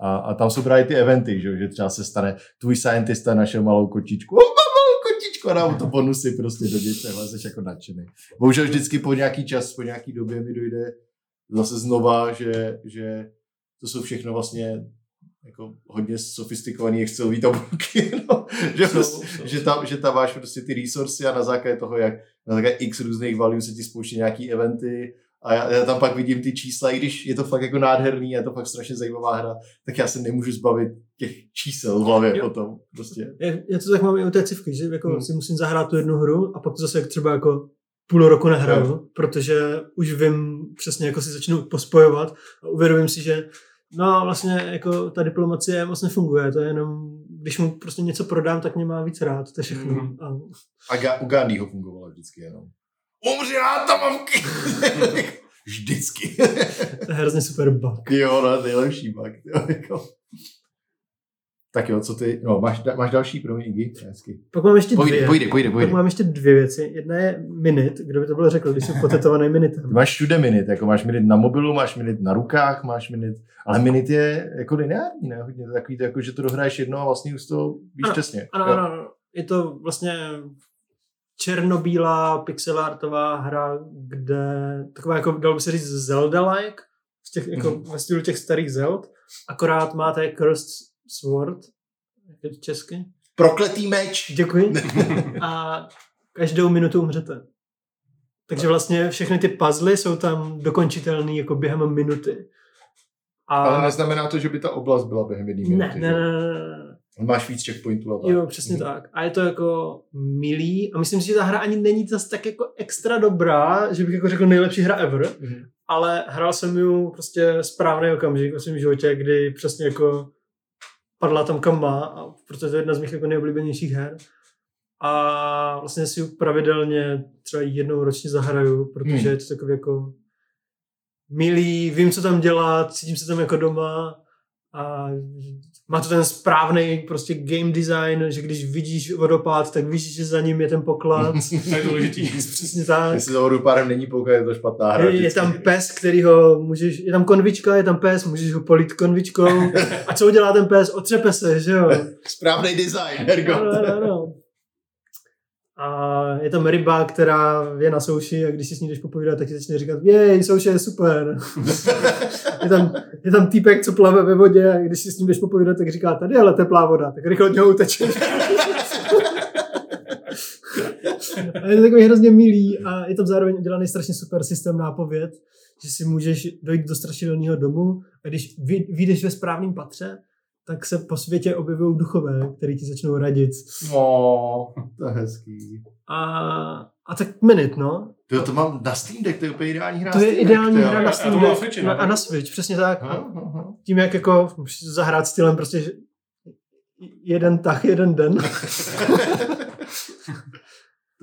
A, a tam jsou právě ty eventy, že, že třeba se stane, tvůj scientista našel malou kočičku. O, mám malou kočičku, srdíčko, dám to bonusy prostě do dětem, ale jsi jako nadšený. Bohužel vždycky po nějaký čas, po nějaký době mi dojde zase znova, že, že to jsou všechno vlastně jako hodně sofistikovaný Excelový tabulky, no, že, Jsou, prostě, jsou, že, tam, že tam máš prostě ty resursy a na základě toho, jak na základě x různých value se ti spouští nějaký eventy a já, já, tam pak vidím ty čísla, i když je to fakt jako nádherný, je to fakt strašně zajímavá hra, tak já se nemůžu zbavit těch čísel v hlavě Jo. potom. Prostě. Je, je to tak mám i u té civky, že jako Hmm. si musím zahrát tu jednu hru a pak to zase třeba jako půl roku nehraju, protože už vím přesně, jako si začnu pospojovat a uvědomím si, že no vlastně jako ta diplomacie moc nefunguje, to je jenom, když mu prostě něco prodám, tak mě má víc rád, to je všechno. Mhm. A A Ga- u Gandhiho fungovala vždycky jenom. Umři ráta, mamky! vždycky. to je hrozně super bug. jo, no, nejlepší bug. Jo, jako. Tak jo, co ty, no, máš, da- máš další pro mě, Iggy? Hezky. Pak mám ještě Pojď, dvě. pojď, pojď, Pak pojď. mám ještě dvě věci. Jedna je minit, kdo by to byl řekl, když jsi potetovaný minitem. Ty máš všude minit, jako máš minit na mobilu, máš minit na rukách, máš minit, ale minit je jako lineární, ne? Hodně takový to, jako, že to dohraješ jedno a vlastně už to víš Ano, přesně. Ano, Jo. ano. Je to vlastně černobílá pixelartová hra, kde taková jako, dalo by se říct, Zelda-like, z těch, jako, Mhm. ve stylu těch starých Zeld, akorát máte Cursed Sword, jak je to česky? Prokletý meč! Děkuji. A každou minutu umřete. Takže vlastně všechny ty puzzle jsou tam dokončitelné jako během minuty. A Ale neznamená to, že by ta oblast byla během jedné minuty. ne, ne, ne, ne. Máš víc checkpointů a tak. Jo, přesně Mhm. tak. A je to jako milý a myslím si, že ta hra ani není zase tak jako extra dobrá, že bych jako řekl nejlepší hra ever, Mhm. ale hrál jsem ju prostě správný okamžik ve svém životě, kdy přesně jako padla tam kam má, a protože to je jedna z mých jako nejoblíbenějších her. A vlastně si ji pravidelně třeba jednou ročně zahraju, protože Hmm. je to takový jako milý, vím, co tam dělat, cítím se tam jako doma a má to ten správný prostě game design, že když vidíš vodopád, tak víš, že za ním je ten poklad. To je důležitý. Přesně tak. Jestli toho párem není pouka, je to špatná hra. Je, je tam pes, který ho můžeš, je tam konvička, je tam pes, můžeš ho polít konvičkou. A co udělá ten pes? Otřepe se, že jo? Správný design, Ano, Hergo. ano, ano. A je tam ryba, která je na souši a když si s ní jdeš popovídat, tak ti začne říkat, jej, souše je super. je, tam, je tam týpek, co plave ve vodě a když si s ním jdeš popovídat, tak říká, tady je ale teplá voda, tak rychle od něho utečeš. a je to takový hrozně milý a je tam zároveň udělaný strašně super systém nápověd, že si můžeš dojít do strašidelného domu a když vy- vyjdeš ve správném patře, tak se po světě objevují duchové, který ti začnou radit. No, to je hezký. A, a tak minit, no. To, to mám na Steam Deck, to je úplně ideální hra. To je Steam ideální Deck, hra na A- a Steam Deck. Switchi, Na, ne? a na Switch, přesně tak. Aha, aha. Tím, jak jako můžeš zahrát stylem prostě že jeden tah, jeden den.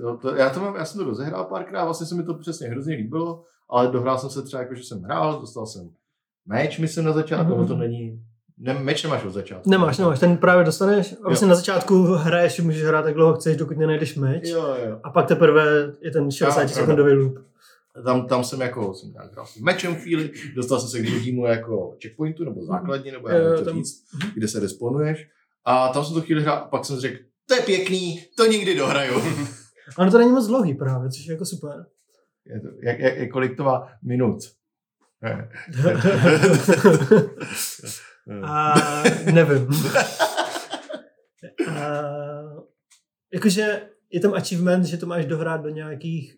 To, to, já, to mám, já jsem to rozehrál párkrát, vlastně se mi to přesně hrozně líbilo, ale dohrál jsem se třeba jako, že jsem hrál, dostal jsem meč, myslím na začátku, Mhm. mm-hmm. to není, ne, meč nemáš od začátku. Nemáš, nemáš, ten právě dostaneš a vlastně na začátku hraješ, můžeš hrát tak dlouho chceš, dokud nenajdeš meč. Jo, jo. A pak teprve je ten 60 Jo, sekundový loop. Tam, tam jsem jako, jsem nějak hrál mečem chvíli, dostal jsem se k druhému jako checkpointu, nebo základní, nebo jak to tam- říct, kde se responuješ. A tam jsem to chvíli hrál, a pak jsem řekl, to je pěkný, to nikdy dohraju. Ale to není moc dlouhý právě, což je jako super. Je to, jak, jak, jak, kolik to má minut? Ne. A nevím. A, jakože je tam achievement, že to máš dohrát do nějakých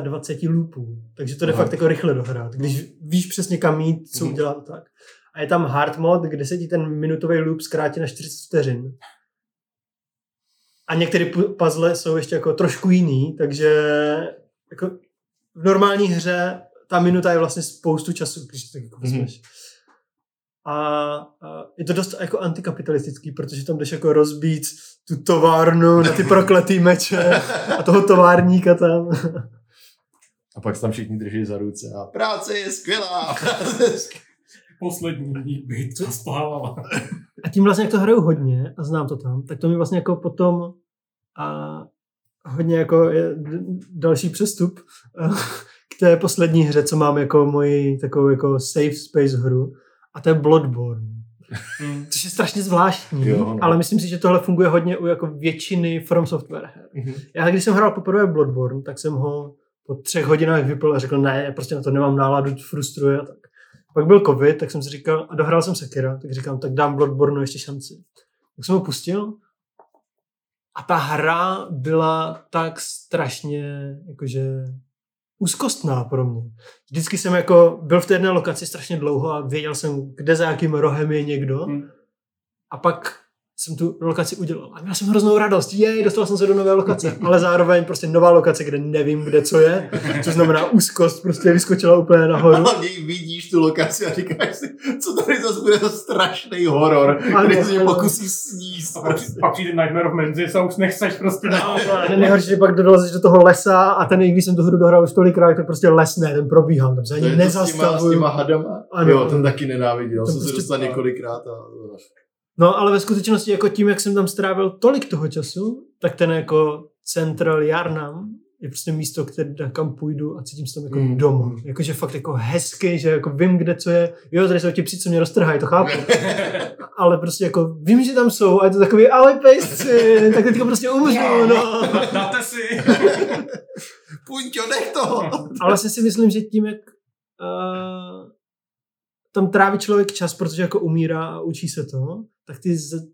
25 loopů. Takže to jde Aha. fakt jako rychle dohrát. Když víš přesně kam jít, co Mhm. udělat tak. A je tam hard mod, kde se ti ten minutový loop zkrátí na 40 vteřin. A některé pu- puzzle jsou ještě jako trošku jiný, takže jako v normální hře ta minuta je vlastně spoustu času, když to tak jako Mhm. vezmeš. A, a je to dost jako antikapitalistický, protože tam jdeš jako rozbít tu továrnu na ty prokletý meče a toho továrníka tam. A pak se tam všichni drží za ruce a práce je skvělá, práce je skvělá. Poslední byt spávala. A tím vlastně, jak to hraju hodně a znám to tam, tak to mi vlastně jako potom a hodně jako je další přestup eh, k té poslední hře, co mám jako moji takovou jako safe space hru a to je Bloodborne. Hmm. Což je strašně zvláštní, Jo, no. ale myslím si, že tohle funguje hodně u jako většiny From Software her. Mhm. Já když jsem hrál poprvé Bloodborne, tak jsem ho po třech hodinách vypil a řekl, ne, prostě na to nemám náladu, frustruje a tak. Pak byl covid, tak jsem si říkal, a dohrál jsem Sekira, tak říkám, tak dám Bloodborne ještě šanci. Tak jsem ho pustil a ta hra byla tak strašně, jakože úzkostná pro mě. Vždycky jsem jako byl v té jedné lokaci strašně dlouho a věděl jsem, kde za jakým rohem je někdo. Hmm. A pak jsem tu lokaci udělal. A měl jsem hroznou radost. Jej, dostal jsem se do nové lokace. Ale zároveň prostě nová lokace, kde nevím, kde co je. Což znamená úzkost, prostě vyskočila úplně nahoru. Ale kdy vidíš tu lokaci a říkáš si, co tady zase bude za strašný horor, Ano, který se pokusí sníst. A pak, pak přijde Nightmare of Menzies a už nechceš prostě dál. A nejhorší, že pak dolezeš do toho lesa a ten, i když jsem tu hru dohrál už tolikrát, tak prostě lesné, ten probíhám, tam se To ani to s těma, s nezastavuju. těma hadama? Ano, jo, ten taky nenáviděl. Jsem se prostě- dostal několikrát a... No, ale ve skutečnosti jako tím, jak jsem tam strávil tolik toho času, tak ten jako Central Jarnam je prostě místo, které, kam půjdu a cítím se tam jako Mm. doma. Jakože fakt jako hezky, že jako vím, kde co je. Jo, tady jsou ti psi, co mě roztrhají, to chápu. ale prostě jako vím, že tam jsou a je to takový ale pejsci, tak teďka prostě umřu, no. Dáte si. Punťo, nech toho! Ale vlastně si myslím, že tím, jak uh, tam tráví člověk čas, protože jako umírá a učí se to, tak ty z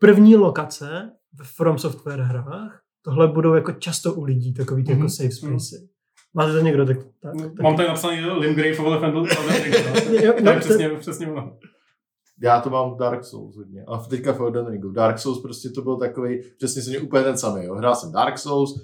první lokace v From Software hrách, tohle budou jako často u lidí, takový ty Mhm. jako safe spacey. Máte to někdo? Tak, tak, tak. Mám tady napsaný Limgrave of Elephant. No, je to- přesně, přesně ono. Já to mám v Dark Souls hodně. A teďka v Elden Ringu. Dark Souls prostě to byl takový, přesně jsem úplně ten samý. Jo. Hrál jsem Dark Souls,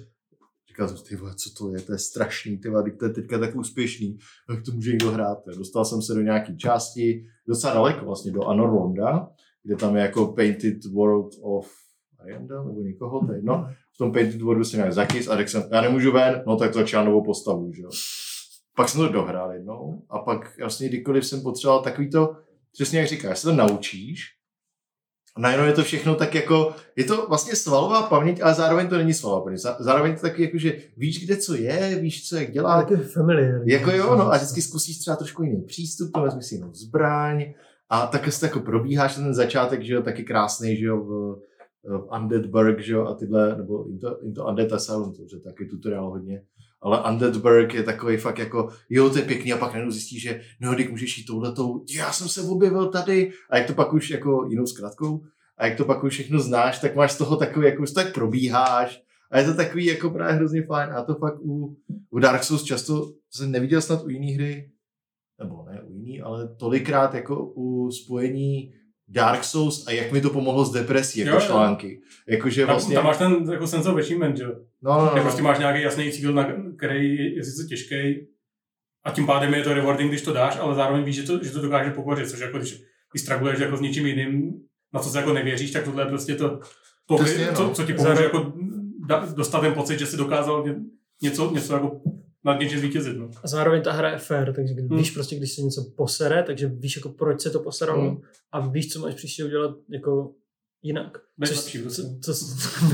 říkal jsem, ty vole, co to je, to je strašný, ty vole, teď to je teďka tak úspěšný, jak to může někdo hrát. jo. Dostal jsem se do nějaký části, docela daleko vlastně, do Anorlonda, kde tam je jako Painted World of Ariandel, nebo někoho, to je jedno. V tom Painted Worldu jsem nějak zakys a řekl jsem, já nemůžu ven, no tak to začal novou postavu, že jo. Pak jsem to dohrál jednou a pak vlastně kdykoliv jsem potřeboval takový to, přesně jak říkáš, se to naučíš a najednou je to všechno tak jako, je to vlastně svalová paměť, ale zároveň to není svalová paměť. Zá- Zároveň to taky jako, že víš, kde co je, víš, co jak dělá. taky familiar. Jako jo, no a vždycky zkusíš třeba trošku jiný přístup, to vezmi si jinou zbraň a tak se jako probíháš ten začátek, že jo, taky krásný, že jo, v, v Undead že jo, a tyhle, nebo Into, into Undead Asylum, to je taky tutoriál hodně, ale Undead Burg je takový fakt jako, jo, to je pěkný a pak najednou zjistíš, že no, teď můžeš jít touhletou, já jsem se objevil tady. A jak to pak už jako jinou zkratkou, a jak to pak už všechno znáš, tak máš z toho takový, jako už tak probíháš. A je to takový jako právě hrozně fajn. A to fakt u, u Dark Souls často jsem neviděl snad u jiný hry, nebo ne u jiný, ale tolikrát jako u spojení Dark Souls a jak mi to pomohlo s depresí, jako Jo, jo. články. Jakože Tam, vlastně... tam máš ten jako sense of achievement, že? No, no, Že no, prostě máš nějaký jasný cíl, na který je sice těžký, a tím pádem je to rewarding, když to dáš, ale zároveň víš, že to, že to dokáže pokořit, což jako když, když straguluješ jako s něčím jiným, na co se jako nevěříš, tak tohle je prostě to, to Přesně, no. co, co, ti pomůže jako da, dostat ten pocit, že jsi dokázal ně- něco, něco jako nad něčím zvítězit. No. A zároveň ta hra je fair, takže když, Hmm. víš prostě, když se něco posere, takže víš jako proč se to poseralo Hmm. a víš, co máš příště udělat jako jinak. Což- lepší prostě. co, co,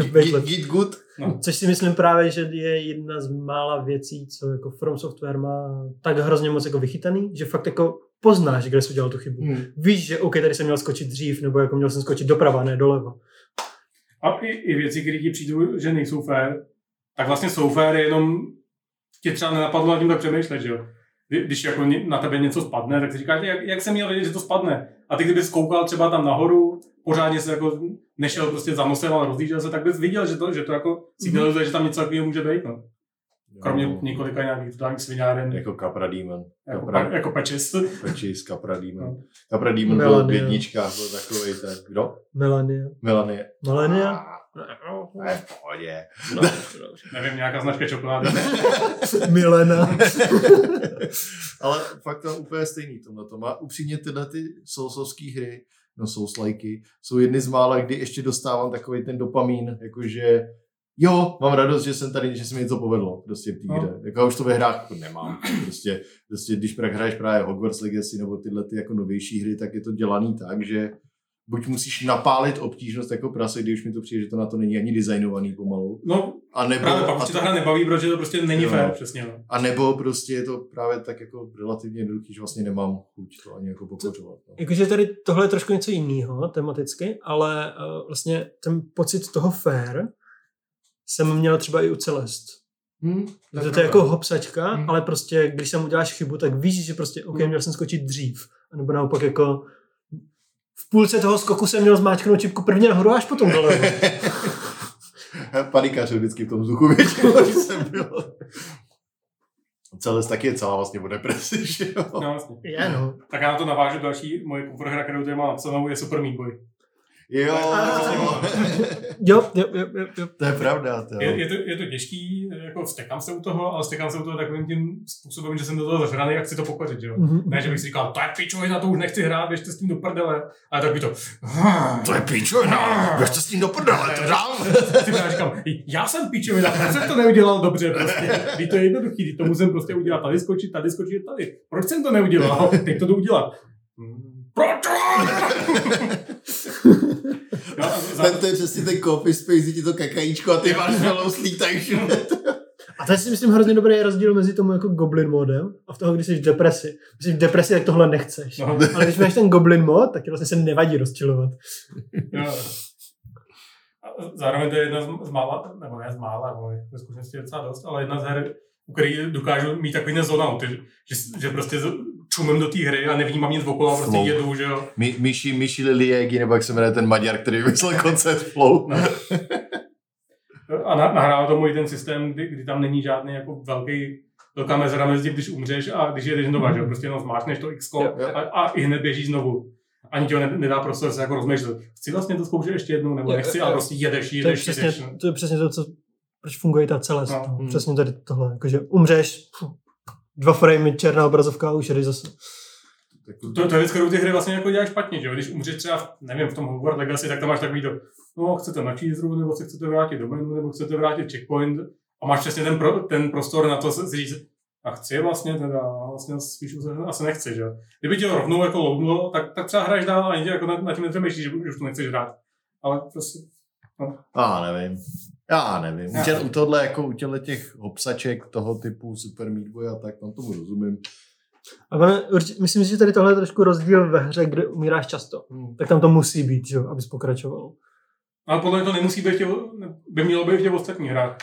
Git, lepší. git good. No. Což si myslím právě, že je jedna z mála věcí, co jako From Software má tak hrozně moc jako vychytaný, že fakt jako poznáš, kde jsi udělal tu chybu. Hmm. Víš, že OK, tady jsem měl skočit dřív, nebo jako měl jsem skočit doprava, ne doleva. A i, i věci, které ti přijdou, že nejsou fair, tak vlastně jsou fair, jenom tě třeba nenapadlo nad tím tak přemýšlet, že jo. Kdy- Když jako ně- na tebe něco spadne, tak si říkáš, jak, jak jsem měl vědět, že to spadne. A ty kdybys koukal třeba tam nahoru, pořádně se jako nešel prostě za nosem, ale rozlížel se, tak bys viděl, že to, že to jako signalizuje, že tam něco takového může být. No. Kromě Jo, několika nějakých totálních svináren, jako, Jako Capra Demon. jako, Capra, jako pečis. Peči z Capra Demon. No. Capra Demon byl v jedničkách, byl takový ten, kdo? Melania. Melanie. Melania? A, ne, v pohodě. No, Nevím, nějaká značka čokolády. Milena. Ale fakt to úplně stejný tomhle to. A upřímně tyhle ty soulsovské hry, no souslajky, jsou jedny z mála, kdy ještě dostávám takový ten dopamín, jakože jo, mám radost, že jsem tady, že se mi něco povedlo prostě v té No. hře. Jako já už to ve hrách jako nemám. Prostě, prostě když právě hraješ právě Hogwarts Legacy nebo tyhle ty jako novější hry, tak je to dělaný tak, že buď musíš napálit obtížnost jako prase, když mi to přijde, že to na to není ani designovaný pomalu. No, A nebo, právě pak a už ta hra nebaví, protože to prostě není fér, přesně. No. A nebo prostě je to právě tak jako relativně jednoduchý, že vlastně nemám chuť to ani jako pokořovat. No. Jakože tady tohle je trošku něco jiného tematicky, ale uh, vlastně ten pocit toho fair jsem měl třeba i u Celest. Hmm, To, to je jako hopsačka, Hmm. ale prostě, když tam uděláš chybu, tak víš, že prostě, OK, Hmm. měl jsem skočit dřív. A nebo naopak jako v půlce toho skoku jsem měl zmáčknout čipku prvně nahoru až potom dole. Panikařil vždycky v tom vzduchu většinou, když jsem byl. Celé taky je celá vlastně o depresi, že jo? No, vlastně. Je, no. Tak já na to navážu další moje cover hra, kterou tady mám napsanou, je Super Meat Boy. Jo, Jo, jo, jo, jo, jo. to je pravda. To Je, je, to, je to těžký, jako stekám se u toho, ale stekám se u toho takovým tím způsobem, že jsem do toho zažraný a chci to pokořit, že jo. Mhm. Ne, že bych si říkal, to je pičovina, to už nechci hrát, běžte s tím do prdele. Ale tak by to... To je píčovina, běžte s tím do prdele, to dám. Já říkám, já jsem pičovina, proč jsem to neudělal dobře prostě. Teď to je jednoduchý, to musím prostě udělat tady skočit, tady skočit, tady. Proč jsem to neudělal? Teď to jdu udělat. Proč? No, Ten, to je přesně ten copy space, ti to kakajíčko a ty máš velou slítají. A to je si myslím hrozně dobrý rozdíl mezi tomu jako goblin modem a v toho, když jsi v depresi. Když jsi v depresi, tak tohle nechceš. no, Ale když máš ten goblin mod, tak ti vlastně se nevadí rozčilovat. jo. A zároveň to je jedna z, z mála, nebo ne z mála, nebo ve skutečnosti je docela dost, ale jedna z her, u který dokážu mít takový zone out, že, že prostě z- čumím do té hry a nevnímám nic okolo a prostě Flow. jedu, že jo. Mi, Myši, Myši Liliegi, nebo jak se jmenuje ten Maďar, který vymyslel koncept Flow. No. A na, nahrává tomu i ten systém, kdy, kdy tam není žádný jako velký velká mezera mezi tím, když umřeš a když jedeš znova, že jo? prostě jenom zmáčkneš to X a, a, i hned běžíš znovu. Ani ti ho ne, nedá prostor se jako rozmýšlet. Chci vlastně to zkoušet ještě jednou, nebo nechci, ale prostě jedeš, To je, jedeš, přesně, jedeš. no. to je přesně to, co, proč funguje ta celé. No. No. Přesně tady tohle. Jakože umřeš, dva framey, černá obrazovka a už jedeš zase. To, to je věc, kterou ty hry vlastně jako děláš špatně, že jo? Když umřeš třeba, v, nevím, v tom Hogwarts Legacy, tak tam máš takový to, no, chcete načít zru, nebo se chcete vrátit do menu, nebo chcete vrátit checkpoint a máš přesně ten, pro, ten prostor na to si říct, a chci vlastně teda, a vlastně spíš už asi nechci, že jo. Kdyby tě ho rovnou jako loadnulo, tak, tak třeba hraješ dál a jako na, na tím nepřemýšlíš, že už to nechceš hrát. Ale prostě, Já nevím. Já nevím. U, Já u tohle, jako u těchto těch hopsaček toho typu Super Meat Boy a tak, tam tomu rozumím. A ono, určitě, myslím si, že tady tohle je trošku rozdíl ve hře, kde umíráš často. Hmm. Tak tam to musí být, že jo, abys pokračoval. ale podle mě to nemusí být by mělo být v těch ostatních hrách.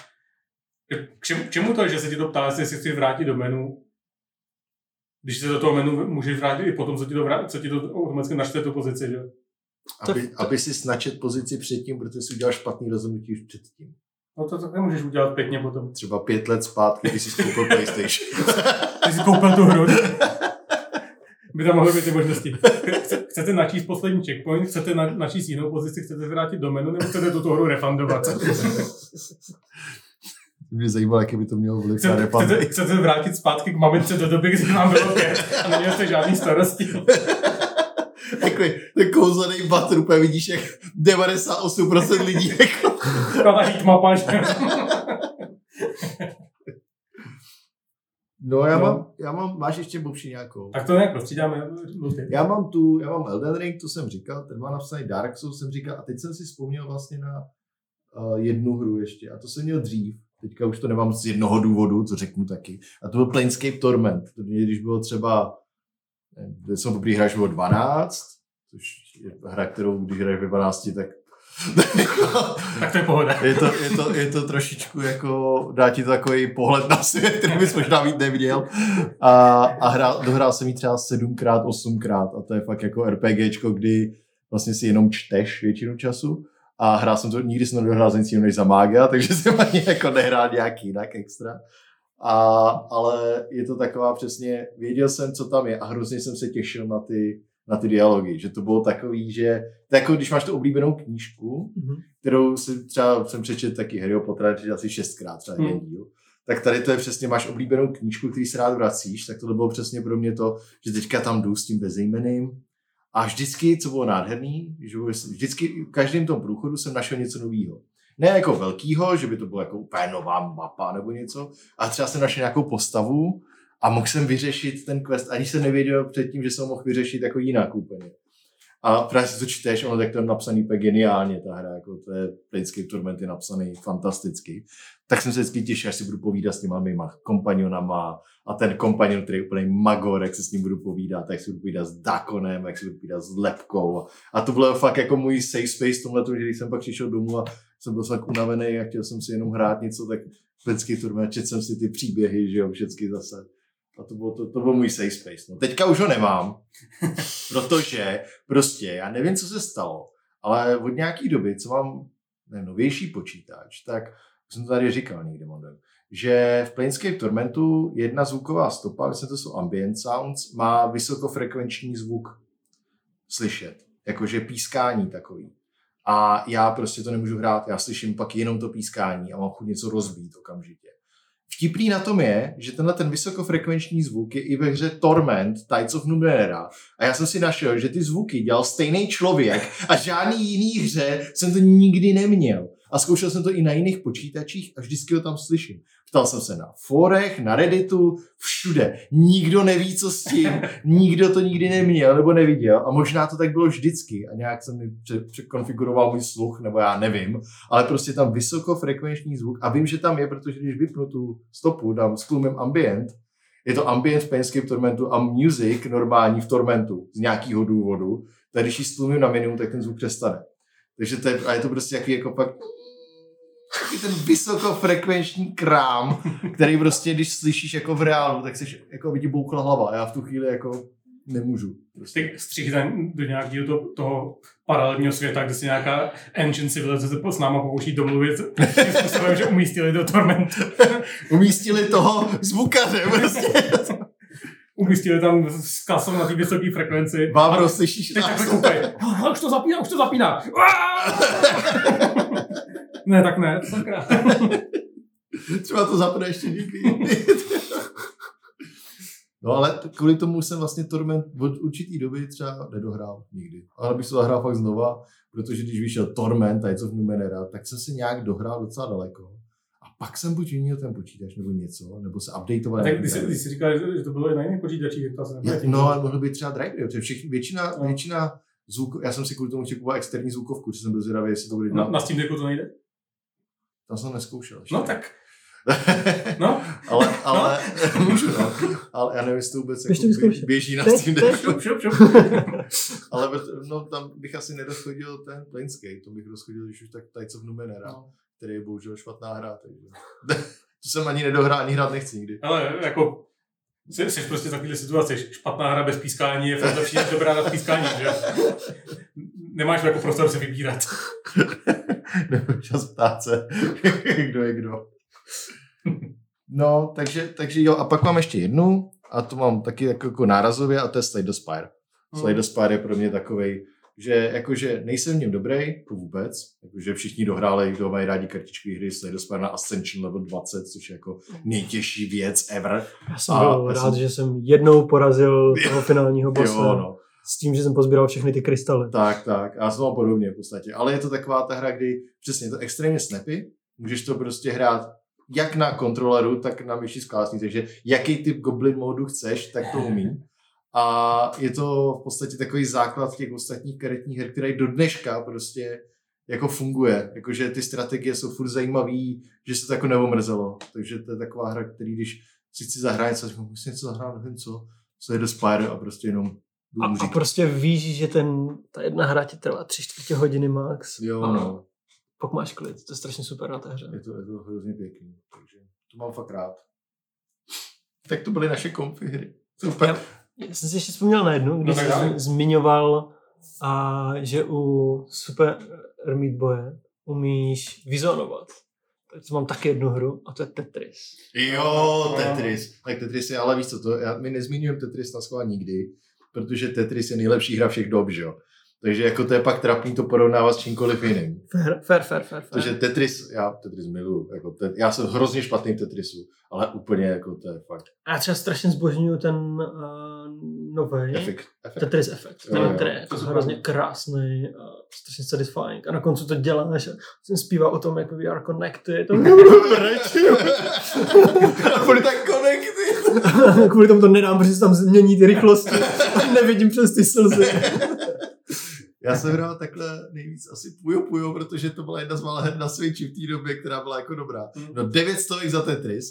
K čemu, k čemu to je, že se ti to ptá, jestli chci vrátit do menu, když se do toho menu můžeš vrátit i potom, co ti to, vrá, co ti to automaticky načte tu pozici, že? Aby, To- aby si snačet pozici předtím, protože si udělal špatný rozhodnutí už předtím. No to tak nemůžeš udělat pěkně potom. Třeba pět let zpátky, když jsi koupil PlayStation. Ty jsi koupil tu hru. By tam mohly být ty možnosti. Chce- Chcete načíst poslední checkpoint, chcete na, načíst jinou pozici, chcete vrátit do menu, nebo chcete tuto hru refundovat? Mě zajímalo, jaký by to mělo vliv na Chcete, refund. chcete, chcete vrátit zpátky k mamince do doby, kdy vám bylo pět a neměl jste žádný starosti. Takový ten kouzelný batr, úplně vidíš, jak 98% lidí jako... Ta heatmapa, že? No já No. mám, já mám, máš ještě blbší nějakou. Tak to nějak prostřídáme. Já mám tu, já mám Elden Ring, to jsem říkal, ten má napsaný Dark Souls, jsem říkal, a teď jsem si vzpomněl vlastně na uh, jednu hru ještě, a to jsem měl dřív, teďka už to nemám z jednoho důvodu, co řeknu taky, a to byl Planescape Torment, to mě, když bylo třeba, kde jsem poprvé když bylo 12, což je hra, kterou když hraješ ve 12, tak Tak to je pohoda. je to, je, to, je to trošičku jako, dá ti to takový pohled na svět, který bys možná mít neviděl. A, a hrál, dohrál jsem ji třeba sedmkrát, osmkrát a to je fakt jako RPGčko, kdy vlastně si jenom čteš většinu času. A hrál jsem to, nikdy jsem nedohrál nic jiného než za mága, takže jsem ani jako nehrál nějaký jinak extra. A, ale je to taková přesně, věděl jsem, co tam je a hrozně jsem se těšil na ty, na ty dialogy, že to bylo takový, že to jako když máš tu oblíbenou knížku, Mhm. kterou si třeba jsem přečetl taky Harryho Pottera, že asi šestkrát třeba jeden Hmm. díl. Tak tady to je přesně, máš oblíbenou knížku, který se rád vracíš, tak to bylo přesně pro mě to, že teďka tam jdu s tím bezejmeným a vždycky, co bylo nádherný, že vždycky v každém tom průchodu jsem našel něco nového. Ne jako velkýho, že by to bylo jako úplně nová mapa nebo něco, a třeba jsem našel nějakou postavu a mohl jsem vyřešit ten quest, ani jsem nevěděl předtím, že jsem mohl vyřešit jako jinak úplně. A právě si to čteš, ono tak to je napsaný úplně geniálně, ta hra, jako to je Planescape Torment je napsaný fantasticky. Tak jsem se vždycky těšil, až si budu povídat s těma mýma kompanionama a ten kompanion, který je úplně magor, jak se s ním budu povídat, jak si budu povídat s Dakonem, jak si budu povídat s Lepkou. A to bylo fakt jako můj safe space tomhle, že když jsem pak přišel domů a jsem byl tak unavený a chtěl jsem si jenom hrát něco, tak Planescape Torment, četl jsem si ty příběhy, že jo, všechny zase. A to bylo, to, to byl můj safe space. No, teďka už ho nemám, protože prostě já nevím, co se stalo, ale od nějaký doby, co mám ne, novější počítač, tak jsem to tady říkal někde modem, že v Planescape Tormentu jedna zvuková stopa, myslím, to jsou ambient sounds, má vysokofrekvenční zvuk slyšet. Jakože pískání takový. A já prostě to nemůžu hrát, já slyším pak jenom to pískání a mám chuť něco rozbít okamžitě. Vtipný na tom je, že tenhle ten vysokofrekvenční zvuk je i ve hře Torment, Tides of Numenera. A já jsem si našel, že ty zvuky dělal stejný člověk a žádný jiný hře jsem to nikdy neměl. A zkoušel jsem to i na jiných počítačích a vždycky ho tam slyším. Ptal jsem se na forech, na Redditu, všude. Nikdo neví, co s tím, nikdo to nikdy neměl nebo neviděl. A možná to tak bylo vždycky a nějak jsem mi překonfiguroval můj sluch, nebo já nevím. Ale prostě tam vysokofrekvenční zvuk a vím, že tam je, protože když vypnu tu stopu, dám stlumem ambient, je to ambient v Planescape Tormentu a music normální v Tormentu z nějakého důvodu. Tak když ji stlumím na minimum, tak ten zvuk přestane. Takže to je, a je to prostě jaký jako pak ten vysokofrekvenční krám, který prostě, když slyšíš jako v reálu, tak si jako vidí boukla hlava já v tu chvíli jako nemůžu. Prostě. Střih do nějakého to, toho paralelního světa, kde si nějaká ancient civilizace s náma pokouší domluvit způsobem, že umístili do tormentu. umístili toho zvukaře prostě. umístili tam s kasou na té vysoké frekvenci. Vávro, slyšíš Teď takhle koupej. Už to zapíná, už to zapíná. Ne, tak ne, sakra. Třeba to zapne ještě někdy. No ale kvůli tomu jsem vlastně Torment od určitý doby třeba nedohrál nikdy. Ale bych se zahrál fakt znova, protože když vyšel Torment, Tides of Numenera, tak jsem si nějak dohrál docela daleko. A pak jsem buď vyměnil ten počítač nebo něco, nebo se updateoval. Tak když jsi, když jsi říkal, že to bylo i na jiných počítačích, to jsem No, ale mohl být třeba drive, protože všichni, většina, no. většina zvuk, já jsem si kvůli tomu chtěl externí zvukovku, že jsem byl zvědavý, jestli to bude. Na, na Steam Decku to nejde? To jsem neskoušel. Ještě. No tak. No. ale, ale, no. můžu, no. Ale já nevím, jestli to vůbec jako běží, běží na Steam šup, šup, šup. ale no, tam bych asi nerozchodil ten Planescape, to bych rozchodil, když už tak Tides of Numenera, no. který je bohužel špatná hra, takže to jsem ani nedohrál, ani hrát nechci nikdy. Ale jako Jsi, jsi prostě v takovéhle situaci. Špatná hra bez pískání je fakt lepší než dobrá na pískání, že? Nemáš jako prostor se vybírat. Nebo čas ptát se, kdo je kdo. No, takže, takže jo, a pak mám ještě jednu, a to mám taky jako, jako nárazově, a to je Slay the Spire. Slay the Spire je pro mě takovej, že jakože nejsem v něm dobrý, jako vůbec, jakože všichni dohráli, kdo mají rádi kartičky hry, the Spire na Ascension level 20, což je jako nejtěžší věc ever. Já jsem a byl rád, jsem... že jsem jednou porazil toho finálního bossa. Jo, no s tím, že jsem pozbíral všechny ty krystaly. Tak, tak. Jsem mám podobně v podstatě. Ale je to taková ta hra, kdy přesně je to extrémně snappy. Můžeš to prostě hrát jak na kontroleru, tak na myši sklásní. Takže jaký typ Goblin modu chceš, tak to umí. A je to v podstatě takový základ těch ostatních karetních her, který do dneška prostě jako funguje. Jakože ty strategie jsou furt zajímavý, že se to jako neomrzelo. Takže to je taková hra, který když si chci zahrát něco, musím něco zahrát, nevím co, co je do Spire a prostě jenom a, a prostě víš, že ten, ta jedna hra ti trvá tři čtvrtě hodiny max. Jo, a no. Pak máš klid, to je strašně super na té hře. Je to, je to hrozně pěkný, takže to mám fakt rád. Tak to byly naše konfy hry. Super. Já, já jsem si ještě vzpomněl na jednu, když no, jsem zmiňoval, a, že u Super Meat Boye umíš vizionovat. Tak to mám taky jednu hru a to je Tetris. Jo, Tetris. Tak Tetris je, ale víš co, to, já, my nezmiňujeme Tetris na schvál nikdy, protože Tetris je nejlepší hra všech dob, že jo. Takže jako to je pak trapný to porovnávat s čímkoliv jiným. Fair, fair, fair, fair. Takže Tetris, já Tetris miluju. Jako te, já jsem hrozně špatný v Tetrisu, ale úplně jako to je fakt. Já třeba strašně zbožňuju ten uh, nový Efekt. Tetris Effect. Ten, jo, který je jako hrozně krásný a strašně satisfying. A na konci to děláš a jsem zpívá o tom, jak we are connected. Kvůli tak connected. Kvůli tomu to nedám, protože se tam změní ty rychlosti a nevidím přes ty slzy. Já jsem hrál takhle nejvíc asi Puyo Puyo, protože to byla jedna z malých her na Switchi v té době, která byla jako dobrá. Hmm. No 9 stovek za Tetris.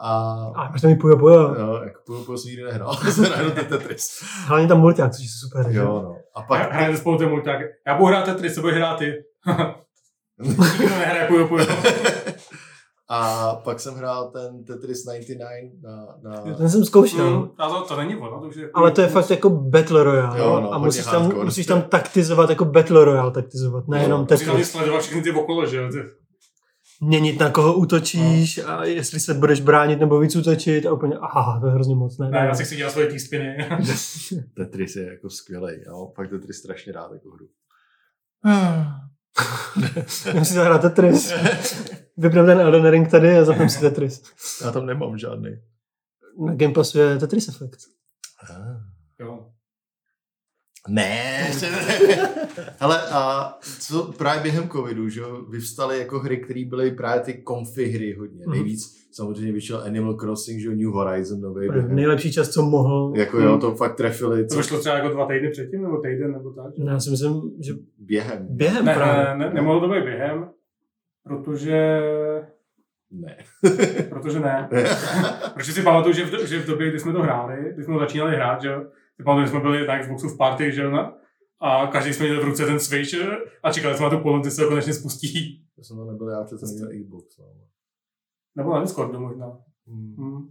A A máš tam i pujo pujo. jo, jako Puyo Puyo jsem nikdy nehrál, jsem hrál ten Tetris. Hlavně tam mulťák, což je super. že? Jo, no. A pak, Hrajeme spolu ten multák. Já budu hrát Tetris, co budeš hrát ty? Nikdo nehraje pujo pujo. a pak jsem hrál ten Tetris 99 na, na Ten jsem zkoušel. Mm, to, to není ono, to už je... Ale to je fakt jako Battle Royale. Jo, no, a musíš tam, musíš tam taktizovat jako Battle Royale taktizovat, nejenom Musíš hlavně Tetris. sledovat všechny ty okolo, že jo? Měnit na koho útočíš a jestli se budeš bránit nebo víc útočit a úplně, aha, to je hrozně moc. Ne, Ne, já si chci dělat svoje t-spiny. Tetris je jako skvělý, jo. Fakt Tetris strašně rád jako hru. Já si zahrát Tetris. Vypnem ten Elden Ring tady a zapnem si Tetris. Já tam nemám žádný. Na Game Passu je Tetris Effect. jo. Ne. Hele, a co právě během covidu, že jo, vyvstaly jako hry, které byly právě ty konfi hry hodně. Mhm. Nejvíc samozřejmě vyšel Animal Crossing, že New Horizon nový. Nejlepší čas, co mohl. Jako jo, to fakt trefili. To Co, vyšlo třeba jako dva týdny předtím, nebo týden, nebo tak. že? No, Já si myslím, že během. během Ne, právě. ne, ne, nemohlo to být během, protože... Ne. Protože ne. Protože si pamatuju, že v, že v době, kdy jsme to hráli, kdy jsme to začínali hrát, že jo, si pamatuju, že jsme byli na Xboxu v party, že jo, na- a každý jsme měli v ruce ten Switch eh, a čekali jsme na tu polon, kdy se to konečně spustí. To jsem to nebyl, já přece neměl Xbox. No. Nebo na Discordu možná. Hmm. Hmm.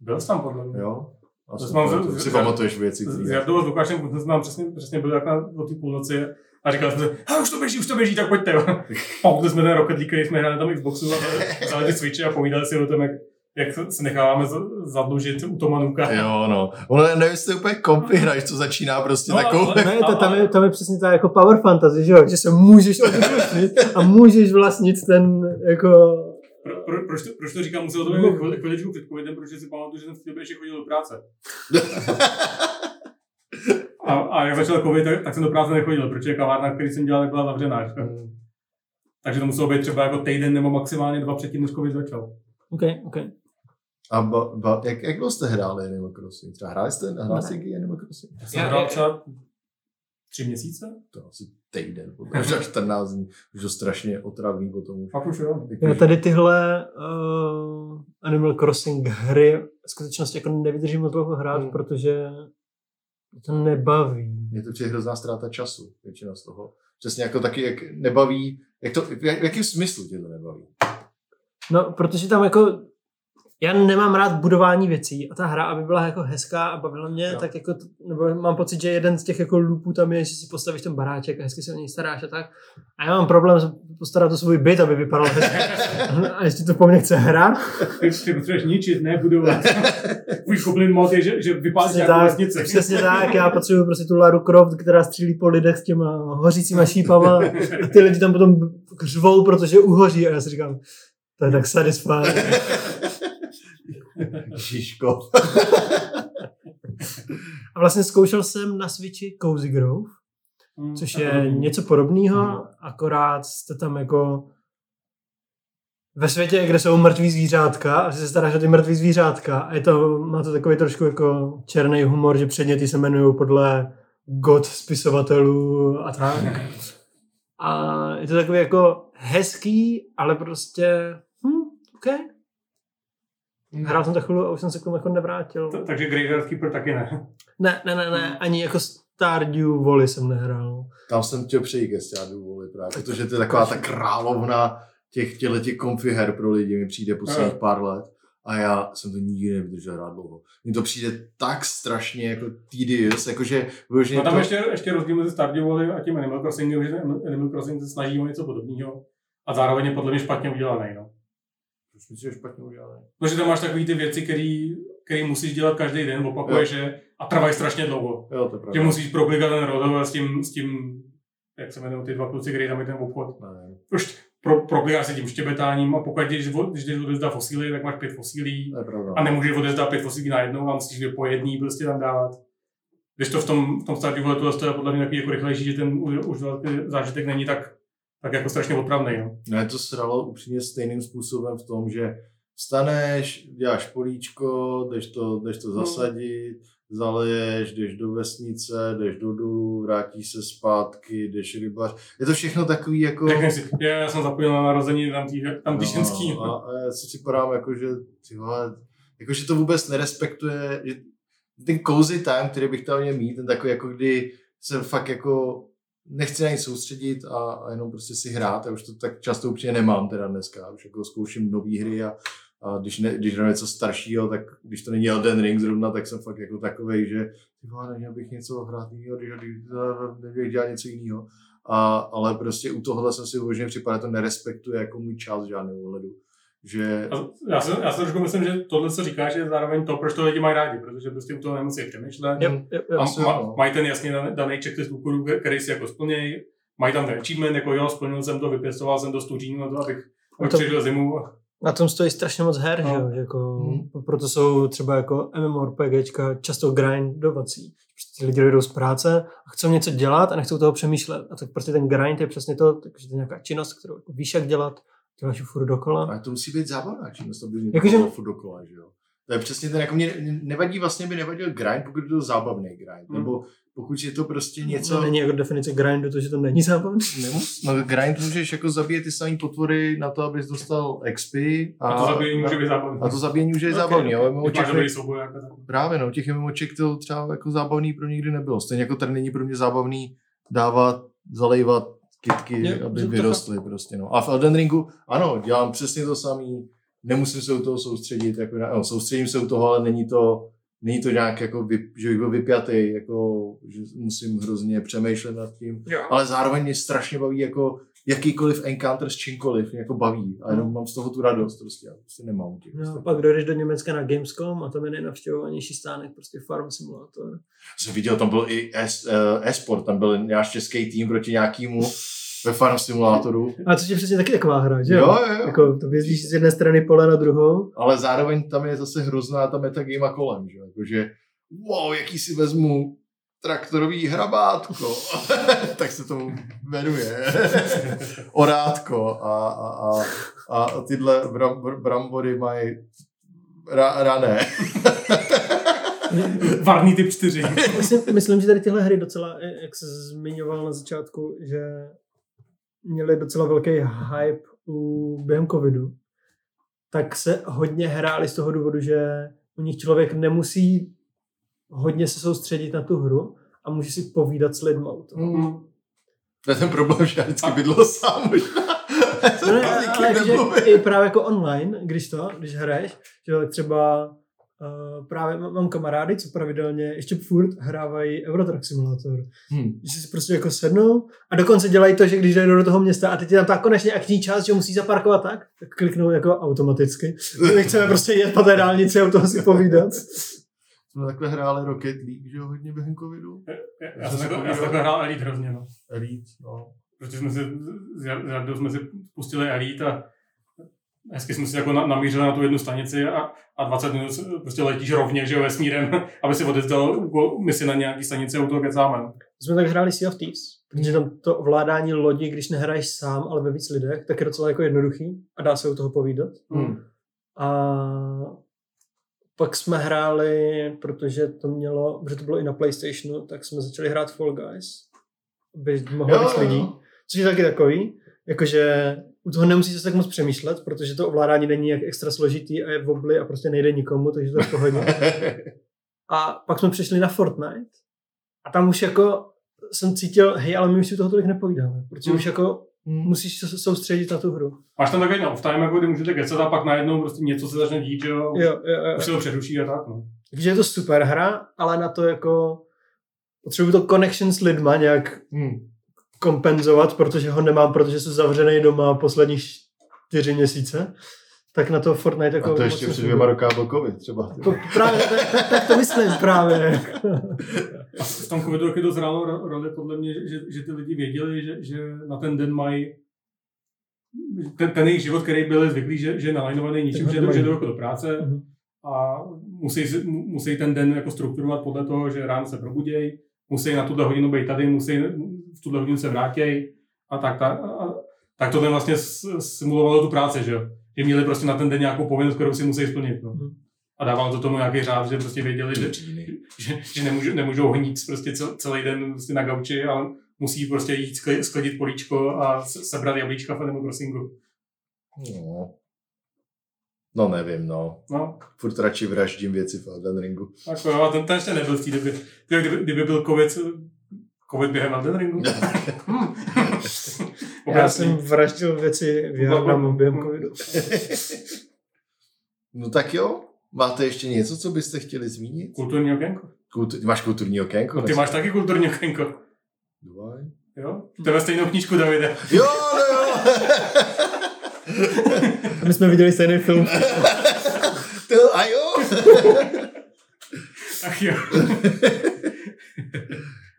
Byl jsi tam podle mě. Jo? A To si, z- z- pamatuješ věci. Jardou a s Lukášem jsme tam přesně, přesně byli jak na, o té půlnoci a říkali jsme si, "Hele, už to běží, už to běží, tak pojďte. jo." Pamatuju jsme ten Rocket League, který jsme hráli tom Xboxu a vzali ty Switche a povídali si o tom, jak, jak se necháváme zadlužit u Tomanuka. Jo, no. Ono nevím, jestli to úplně kompy hrač, to začíná prostě No, takovou... ale- Ne, to, tam, je, tam je přesně ta jako power fantasy, že jo, že se můžeš odlučit a můžeš vlastnit ten jako... Pro, pro, proč, to, proč to říkám, musel to být chvíli- chviličku před covidem, protože si pamatuju, že jsem v té době ještě chodil do práce. A, a jak začal covid, tak, tak jsem do práce nechodil, protože kavárna, který jsem dělal, nebyla zavřená. že? Takže to muselo být třeba jako týden nebo maximálně dva předtím, než covid začal. OK, OK. A ba, ba, jak, jak dlouho jste hráli Animal Crossing? Třeba hráli jste, hráli jste někdy Animal Crossing? Já jsem Já- hrál třeba tři měsíce. To asi týden, možná 14 dní. Už to strašně otravný potom už. Fakt už jo. Já tady tyhle uh, Animal Crossing hry v skutečnosti jako nevydržím moc dlouho hrát, Hmm. protože mě to nebaví. Mě to přijde hrozná ztráta času, většina z toho. Přesně jako taky, jak nebaví, jak to, v jak- v jakém smyslu tě to nebaví? No, protože tam jako já nemám rád budování věcí a ta hra, aby byla jako hezká a bavila mě, no. tak jako, nebo mám pocit, že jeden z těch jako loopů tam je, že si postavíš ten baráček a hezky se o něj staráš a tak. A já mám problém postarat o svůj byt, aby vypadal hezky. A ještě to po mně chce hrát. Ty, ty potřebuješ ničit, ne budovat. Tvůj Goblin mod je, že, že Přesně nějakou tak, vesnici. přesně tak, já potřebuji prostě tu Lara Croft, která střílí po lidech s těma hořícíma šípama a ty lidi tam potom řvou, protože uhoří a já si říkám, to je tak satisfying. Žižko. A vlastně zkoušel jsem na Switchi Cozy Grove, Hmm, což je to- něco podobného, Mhm. akorát jste tam jako ve světě, kde jsou mrtví zvířátka a se staráš o ty mrtví zvířátka a je to, má to takový trošku jako černý humor, že předměty se jmenují podle god spisovatelů a tak. A je to takový jako hezký, ale prostě hm, OK. Hrál jsem to chvíli a už jsem se k tomu jako nevrátil. T- Takže Graveyard Keeper taky ne. Ne, ne, ne, ne, ani jako Stardew Valley jsem nehrál. Tam jsem chtěl přejít ke Stardew Valley právě, protože to je taková ta královna těch těch konfi her pro lidi, mi přijde posledních pár let. A já jsem to nikdy nevydržel hrát dlouho. Mně to přijde tak strašně jako tedious, jakože vyloženě No tam to... ještě, ještě rozdíl mezi Stardew Valley a tím Animal Crossingem, že Animal Crossing se snaží o něco podobného a zároveň je podle mě špatně udělaný. No. Proč myslíš, že špatně udělané? Protože tam máš takové ty věci, které musíš dělat každý den, opakuješ je a trvají strašně dlouho. Jo, to je Že pravda. musíš proklikat ten rodover s tím, s tím jak se jmenují ty dva kluci, který tam je ten obchod. Ne, Už pro, proklikáš se tím štěbetáním a pokud vo- když jdeš odezdat fosíly, tak máš pět fosílí pravda. a nemůžeš odezdat pět fosílí najednou a musíš je po jedný prostě tam dávat. Když to v tom, v tom Stardew Valley tohle to je podle mě takový jako rychlejší, že ten u- už zážitek není tak, tak jako strašně otravný. No. Ne, to sralo upřímně stejným způsobem v tom, že vstaneš, děláš políčko, jdeš to, jdeš to No. zasadit, zaleješ, jdeš do vesnice, jdeš do dolů, vrátíš se zpátky, jdeš rybař. Je to všechno takový jako... Si, já, jsem zapojil na narození tam tý, tam tý ženský. No, a, a já si připadám jako, že, ty vole, jako, že to vůbec nerespektuje, že ten cozy time, který bych chtěl mě mít, ten takový jako kdy se fakt jako nechci na nic soustředit a, a jenom prostě si hrát. Já už to tak často úplně nemám teda dneska. Už jako zkouším nové hry a, a když, ne, když hraju něco staršího, tak když to není Elden Ring zrovna, tak jsem fakt jako takovej, že neměl bych něco hrát jiného, když, když dělat něco jiného. A, ale prostě u tohohle jsem si uvědomil, že připadá, to nerespektuje jako můj čas žádného ohledu. Že... Já, si, já si trošku myslím, že tohle, co říkáš, je zároveň to, proč to lidi mají rádi, protože prostě u toho nemusí přemýšlet. Yep, yep, yep. A ma, mají ten jasně daný checklist úkolů, který si jako splnějí. Mají tam ten achievement, jako jo, splnil jsem to, vypěstoval jsem to stuřín na to, abych, to- přežil zimu. Na tom stojí strašně moc her, No. že jako, Hmm. proto jsou třeba jako MMORPGčka často grindovací. Prostě ty lidi jdou z práce a chcou něco dělat a nechcou toho přemýšlet. A tak prostě ten grind je přesně to, takže to je nějaká činnost, kterou jako víš, jak dělat, děláš furt dokola. Ale to musí být zábavná činnost, aby mě Jakože- to furt dokola, že jo. To je přesně ten, jako mě nevadí, vlastně by nevadil grind, pokud je to zábavný grind, Hmm. nebo pokud je to prostě něco... To není jako definice grindu, to, že to není zábavné. Nemus, no grind můžeš jako zabíjet ty samé potvory na to, abys dostal XP. A, A to zabíjení může být zábavné. a to zabíjení může být Ok, zábavný, ale Když máš MMOček jako právě no, těch MMOček to třeba jako zábavný pro nikdy nebylo. Stejně jako tady není pro mě zábavný dávat, zalejvat kytky, Je, aby vyrostly prostě. No. A v Elden Ringu, ano, dělám přesně to samý, nemusím se u toho soustředit, jako, no, soustředím se u toho, ale není to, není to nějak jako, vyp, že bych byl vypjatý, jako, že musím hrozně přemýšlet nad tím. Jo. Ale zároveň mě strašně baví jako jakýkoliv encounter s čímkoliv, mě jako baví. A jenom mám z toho tu radost, prostě, já prostě nemám těch. No, pak dojdeš do Německa na Gamescom a tam je nejnavštěvovanější stánek, prostě Farm Simulator. jsem viděl, tam byl i eh, e-sport, tam byl náš český tým proti nějakému ve Farm Simulátoru. Ale to je přesně taky taková hra, že jo? Jo, jo, jo. Jako, to jezdíš z jedné strany pole na druhou. Ale zároveň tam je zase hrozná ta metagame kolem, že? jo. Jakože, wow, jaký si vezmu traktorový hrabátko. tak se tomu jmenuje. Orátko. A, a, a, a tyhle bram, br- brambory mají ra, rané. Varný typ 4. Myslím, myslím, že tady tyhle hry docela, jak se zmiňoval na začátku, že měly docela velký hype u, během covidu, tak se hodně hráli z toho důvodu, že u nich člověk nemusí hodně se soustředit na tu hru a může si povídat s lidma u toho. Mm. To je ten problém, že já vždycky bydlel sám možná. No ne, ale že i právě jako online, když to, když hraješ, že třeba uh, právě mám kamarády, co pravidelně ještě furt hrávají Eurotrack Simulator. Hm. Že si prostě jako sednou a dokonce dělají to, že když jdou do toho města a teď je tam ta konečně akční část, že musí zaparkovat tak, tak kliknou jako automaticky. My chceme prostě jet po té dálnici a u toho si povídat. Jsme takhle hráli Rocket League, že jo, hodně během covidu. Já jsem takhle, já jsem takhle hrál Elite hrozně, no. Elite, no. Protože jsme si, s s Jardou jsme si pustili Elite a hezky jsme si jako na, namířili na tu jednu stanici a, a 20 minut prostě letíš rovně, že jo, vesmírem, aby si odezdal misi na nějaký stanici a u toho kecáme. My jsme tak hráli Sea of Thieves, protože tam to ovládání lodi, když nehraješ sám, ale ve víc lidech, tak je docela jako jednoduchý a dá se u toho povídat. Hm. A pak jsme hráli, protože to mělo, protože to bylo i na Playstationu, tak jsme začali hrát Fall Guys, aby mohlo víc lidí. Což je taky takový, jakože u toho nemusíš se tak moc přemýšlet, protože to ovládání není jak extra složitý a je vobly a prostě nejde nikomu, takže to je v pohodě. A pak jsme přišli na Fortnite a tam už jako jsem cítil, hej, ale my už si toho tolik nepovídáme, protože Hmm. už jako Hm. musíš se soustředit na tu hru. Máš tam takový off time, jako kdy můžete kecat a pak najednou prostě něco se začne dít, že jo, Jo, jo, jo. už se to přeruší a tak, no. Takže je to super hra, ale na to jako potřebuji to connection s lidma nějak Hm. kompenzovat, protože ho nemám, protože jsem zavřený doma poslední čtyři měsíce. Tak na to Fortnite jako... A to ještě před dvěma roky byl covid třeba. To, právě, tak, tak, tak, to myslím právě. A v tom covidu taky to zrálo ro- roli podle mě, že, že, ty lidi věděli, že, že na ten den mají ten, ten jejich život, který byli zvyklí, že, že je nalajnovaný ničím, že, že jdou jako do práce Mhm. a musí, musí ten den jako strukturovat podle toho, že ráno se probudějí, musí na tuhle hodinu být tady, musí v tuhle hodinu se vrátějí a tak, tak, a, tak to ten vlastně simulovalo tu práci, že jo. Že měli prostě na ten den nějakou povinnost, kterou si musí splnit. No. Mhm. A dával to tomu nějaký řád, že prostě věděli, že, že, že nemůžou, nemůžou honit prostě cel, celý den prostě na gauči, ale musí prostě jít skladit políčko a se- sebrat jablíčka v Animal Crossingu. No. No nevím, no. No, Furt radši vraždím věci v Elden Ringu. tak jo, a ten, ten ještě nebyl v té době. Kdyby, kdyby byl covid, covid během Elden Ringu. Hmm. Já jsem vraždil věci Vietnamu během covidu. No tak jo. Máte ještě něco, co byste chtěli zmínit? Kulturní okénko. Kultu- máš kulturní okénko? No, ty máš taky kulturní okénko. Dvaj. Jo? Tebe stejnou knížku, Davide. Jo, no jo. A my jsme viděli stejný film. to, a jo. Ach jo.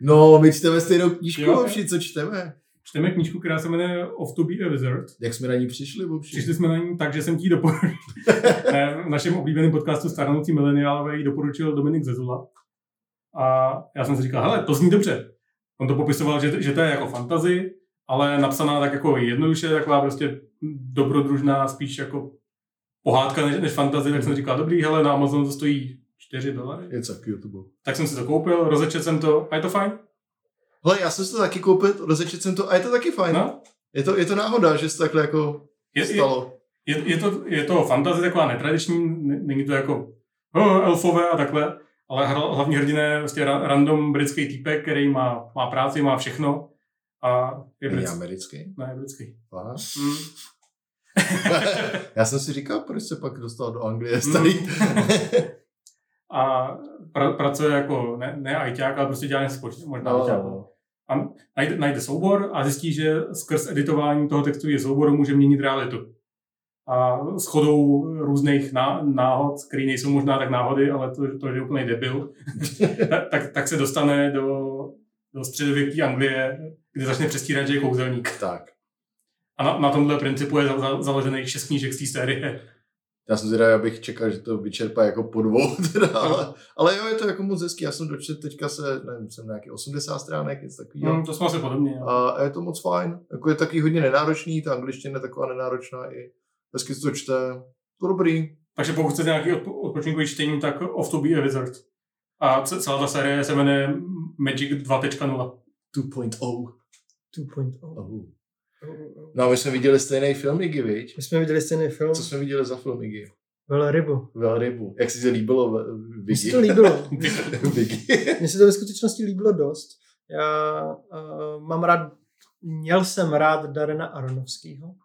No, my čteme stejnou knížku, Jo. Vovši, co čteme? Čteme knížku, která se jmenuje Off to be a Wizard. Jak jsme na ní přišli, Vovši? Přišli jsme na ní tak, že jsem ti ji doporučil. Ne, v našem oblíbeném podcastu Starnoucí mileniálové ji doporučil Dominik Zezula. A já jsem si říkal, hele, to zní dobře. On to popisoval, že, že to je jako fantazy, ale napsaná tak jako jednoduše, taková prostě dobrodružná, spíš jako pohádka než, než fantazy, tak jsem říkal, dobrý, hele, na Amazonu to stojí 4 dolary. Je to bylo? Tak jsem si to koupil, rozečet jsem to a je to fajn. Hele, já jsem si to taky koupil, rozečet jsem to a je to taky fajn. No, Je, to, je to náhoda, že se to takhle jako je, je, stalo. je, je, to, je to fantasy taková netradiční, není to jako oh, elfové a takhle, ale hra- hlavní hrdina je prostě ra- random britský týpek, který má, má práci, má všechno a je Není britský. americký. Ne, je britský. Aha. Mm. já jsem si říkal, proč se pak dostal do Anglie starý. a pra, pracuje jako, ne, ne ajťák, ale prostě dělá něco možná No, no. A najde, najde soubor a zjistí, že skrz editování toho textového souboru může měnit realitu. A s chodou různých ná, náhod, které nejsou možná tak náhody, ale to, to je úplný debil, tak, tak, tak, se dostane do, do středověké Anglie, kde začne přestírat, že je kouzelník. tak. A na, na tomhle principu je za, za, založený šest knížek z té série. Já jsem teda, abych čekal, že to vyčerpá jako po dvou, teda, ale, ale jo, je to jako moc hezký. Já jsem dočet teďka se, nevím, jsem nějaký 80 stránek, něco takového. Hmm, to jsme asi podobně. jo. A je to moc fajn. Jako je taky hodně nenáročný, ta angličtina je taková nenáročná i hezky se to čte. To dobrý. Takže pokud chcete nějaký odpo- odpočinkový čtení, tak Off to be a Wizard. A ce- celá ta série se jmenuje Magic 2.0. 2.0. 2.0. No a my jsme viděli stejný film, Iggy, viď? My jsme viděli stejný film. Co jsme viděli za film, Iggy? Velrybu. Velrybu. Jak si to líbilo, Mně se to líbilo. Mně se to ve skutečnosti líbilo dost. Já uh, mám rád, měl jsem rád Darena Aronovského.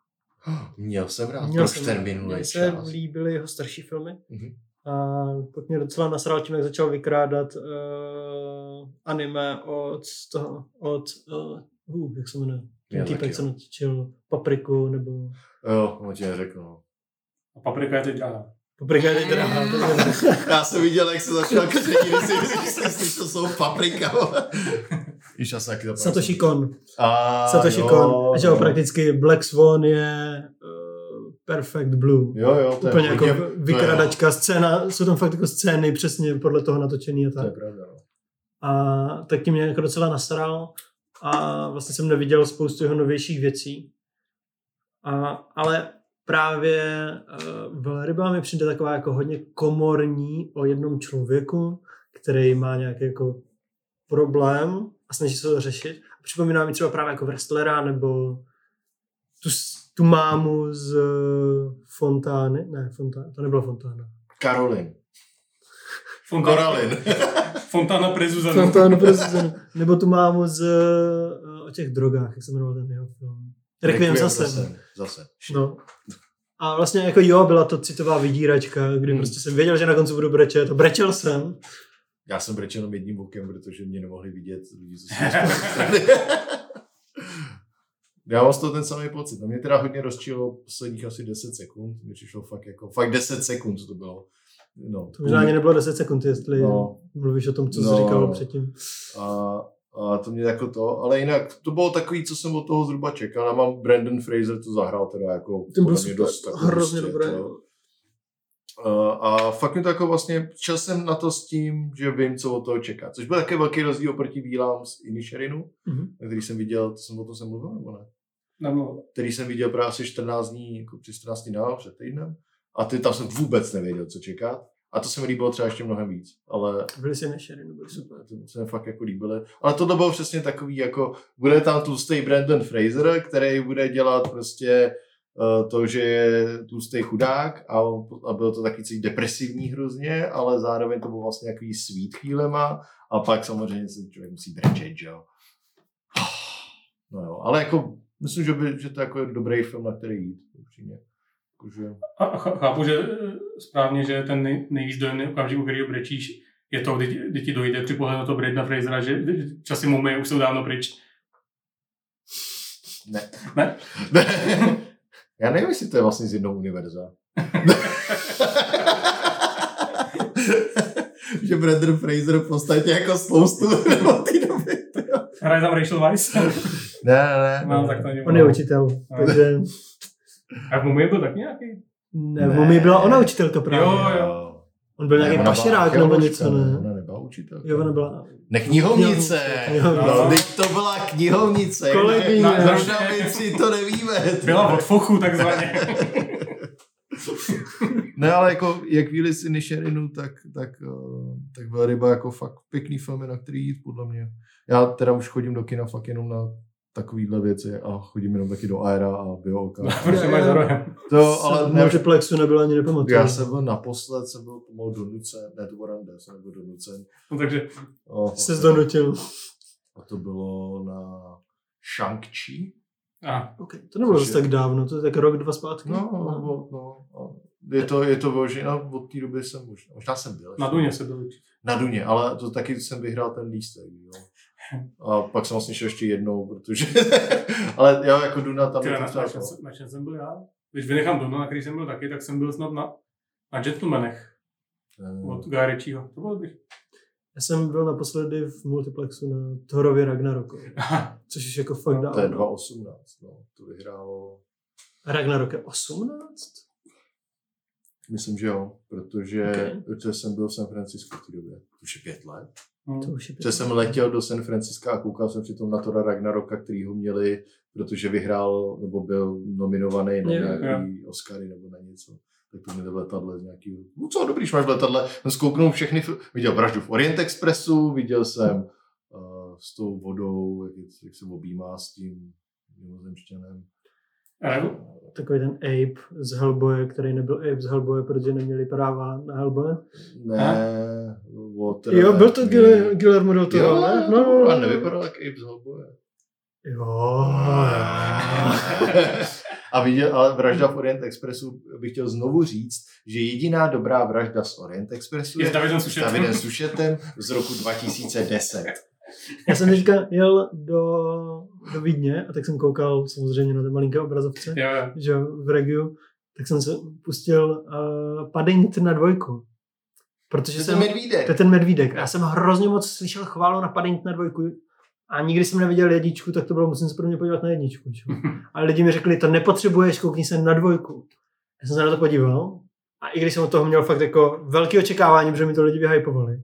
Měl jsem rád. Měl Proč jsem ten minulý Mně se čas? líbily jeho starší filmy. Mhm. A pak mě docela nasral tím, jak začal vykrádat uh, anime od toho, od, uh, uh, jak se jmenuje, ten týpek, co natočil Papriku, nebo Jo, on ti neřekl. no. A paprika je teď drahá. Paprika je teď drahá, to je- Já jsem viděl, jak se začal křetí, když si když jsem slyšel slovo paprika. Již asi taky to Satoshi Kon. A, Satoshi jo, Kon. Že jo, prakticky Black Swan je uh, Perfect Blue. Jo, jo, to Úplně je jako hodně- vykradačka, scéna, jsou tam fakt jako scény přesně podle toho natočený a To je, to je tak. pravda, no. A tak tím mě jako docela nastaral a vlastně jsem neviděl spoustu jeho novějších věcí. A, ale právě uh, Velryba mi přijde taková jako hodně komorní o jednom člověku, který má nějaký jako problém a snaží se to řešit. A připomíná mi třeba právě jako wrestlera nebo tu, tu mámu z eh, Fontány. Ne, Fontána, to nebyla Fontána. Karolin. Fontana, Koralin. Fontana Prezuzanu. Fontána prostě. Nebo tu mámu z, eh, o těch drogách, jak se jmenoval ten jeho film. Requiem za sen. Zase. zase. No. A vlastně jako jo, byla to citová vydíračka, kdy Hmm. prostě jsem věděl, že na konci budu brečet a brečel jsem. Já jsem brečel jenom jedním okem, protože mě nemohli vidět lidi, co Já mám z toho ten samý pocit. No mě teda hodně rozčilo posledních asi 10 sekund. Mě přišlo fakt jako, fakt 10 sekund to bylo. No, To možná ani nebylo 10 sekund, jestli No. mluvíš o tom, co jsi No. říkal předtím. A, a to mě jako to, ale jinak to bylo takový, co jsem od toho zhruba čekal. A mám Brandon Fraser to zahrál teda jako Ten byl super, dost jako hrozně hustě, dobrý. to. A, a fakt mi to jako vlastně, šel jsem na to s tím, že vím, co od toho čekat. Což byl taky velký rozdíl oproti vílám z Inisherinu, Mhm. který jsem viděl, to jsem o tom jsem mluvil, nebo ne? Nemluvil. Který jsem viděl právě asi 14 dní, jako při 14 dní dál, před týdnem. A ty tam jsem vůbec nevěděl, co čekat. A to se mi líbilo třeba ještě mnohem víc, ale Byli si nešery, byli super. to se mi fakt jako líbily. Ale tohle bylo přesně takový, jako bude tam tlustý Brandon Fraser, který bude dělat prostě uh, to, že je tlustý chudák a, a bylo to taky celý depresivní hrozně, ale zároveň to bylo vlastně takový sweet chvílema a pak samozřejmě se člověk musí brečet, že jo. No jo, ale jako myslím, že, by, že to jako je dobrý film, na který jít, upřímně. Jakože, A a ch- chápu, že eh, správně, že ten nej, nejvíc dojemný okamžik, u kterého brečíš, je to, kdy, ti- kdy ti dojde při pohledu na to Bradna Frasera, že časy mumie už jsou dávno pryč. ne. Ne? ne. Já nevím, jestli to je vlastně z jednoho univerza. že Brandon Fraser v podstatě jako spoustu nebo ty doby. Hraje tam Rachel Weisz? Ne, ne, no, tak to není On je učitel, No. takže A v mumii byl tak nějaký? ne, v Mumii byla ona učitel to právě. Jo, jo. On byl Ne, nějaký pašerák nebo něco, ne? Ona nebyla učitel. Jo, ona byla... Ne knihovnice. Knihovnice. No, teď to byla knihovnice. Kolegyně. Na- Zrovna my si to nevíme. Byla od fochu takzvaně. Ne, ale jako jak víli si Nisherinu, tak, tak, eh, tak byla ryba jako fakt pěkný filmy, na který jít, podle mě. Já teda už chodím do kina fakt jenom na takovýhle věci a chodím jenom taky do Aera a Biooka. Prostě máš za rohem. To, ale v ne, multiplexu nebyl ani nepamatuju. já jsem byl naposled, jsem byl pomalu donucen, ne, to byl rande, jsem nebyl donucen. No, takže Oh, Se zdonutil. A to bylo na Shang-Chi. a, Okay. To nebylo zase tak dávno, to je tak rok, dva zpátky. No, no, no, no. Je to, je to vyloženě, no, od té doby jsem možná, možná jsem byl. na. Duně se byl. Na Duně, ale to taky jsem vyhrál ten lístek, jo. A pak jsem vlastně šel ještě jednou, protože, ale já jako Duna tam je na, na, čem, jsem- na čem jsem byl já? Když vynechám Duna, na který jsem byl taky, tak jsem byl snad na, na Gentlemanech to- od Ritchieho. To bylo dobrý. Já jsem byl naposledy v multiplexu na Thorově Ragnaroku, což už jako fakt No, To je dávno. 2018, no. To vyhrálo, Ragnarok je 18? myslím, že jo, protože, Ok. protože jsem byl v San Francisco v té době. To už je pět let. No. To už je Protože jsem letěl do San Francisca a koukal jsem přitom na Tora Ragnaroka, který ho měli, protože vyhrál, nebo byl nominovaný na nějaký Oscary nebo na něco. Tak to měli v letadle z nějakého, no co, dobrý, když máš v letadle, jsem zkouknul všechny, viděl Vraždu v Orient Expressu, viděl jsem uh, s tou vodou, jak, jak se objímá s tím mimozemštěnem. Takový ten Ape z Hellboye, který nebyl Ape z Hellboye, protože neměli práva na Hellboye. Ne, Water, Jo, byl to. Guillermo del Toro, Jo, ne? No, no, no. a nevypadal jak Abe z Hellboye. Jo. A viděl, ale vražda v Orient Expressu bych chtěl znovu říct, že jediná dobrá vražda z Orient Expressu je je s Davidem s Sušetem. Davidem Sušetem z roku 2010. Já jsem teďka jel do, do Vídně a tak jsem koukal samozřejmě na té malinké obrazovce, Jo, jo. že v Regiu, tak jsem se pustil uh, Paddington na dvojku. Protože To jsem, je medvídek. to je ten medvídek. A já jsem hrozně moc slyšel chválu na Paddington na dvojku a nikdy jsem neviděl jedničku, tak to bylo, musím se pro mě podívat na jedničku. Že? jo. Ale lidi mi řekli, to nepotřebuješ, koukni se na dvojku. Já jsem se na to podíval a i když jsem od toho měl fakt jako velké očekávání, protože mi to lidi vyhypovali,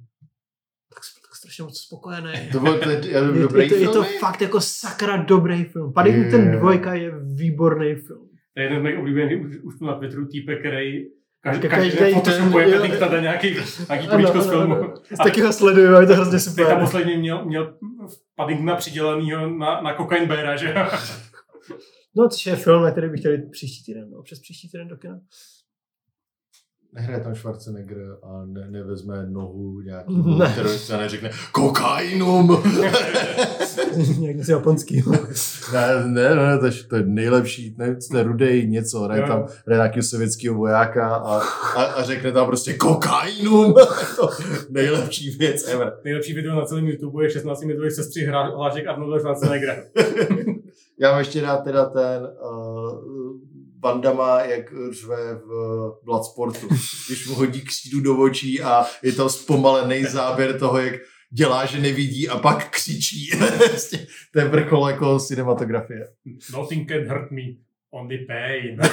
strašně moc spokojený. To byl ten, já Je, dobrý je, to, je to fakt jako sakra dobrý film. Paddington Je. 2 je výborný film. To je jeden z mých oblíbených už, už tu na Twitteru týpek, který každý, Každý každý den, photoshopuje. Paddingtona na nějaký, nějaký políčko z filmu. Taky ho sleduju, a je to hrozně Teď tam super. posledně měl, měl Paddingtona přidělanýho na, na Cocaine Beara, že? No, což je film, na který bych chtěl jít příští týden, no, přes příští týden do kina. Nehraje tam Schwarzenegger a ne, nevezme nohu nějaký Ne. terorista a neřekne kokainum. Nějak něco japonský. ne, ne, ne, to je, to je nejlepší, ne, to je rudej něco, hraje tam hraje nějakého sovětského vojáka a, a, a řekne tam prostě kokainum. to nejlepší věc ever. Nejlepší video na celém YouTube je 16 minutový sestří hlášek Arnolda Schwarzeneggera. Já mám ještě rád teda ten uh, Bandama, jak řve v Bloodsportu, když mu hodí křídu do očí a je to zpomalený záběr toho, jak dělá, že nevidí a pak křičí. Prostě to je vrchol jako cinematografie. Nothing can hurt me, only pain.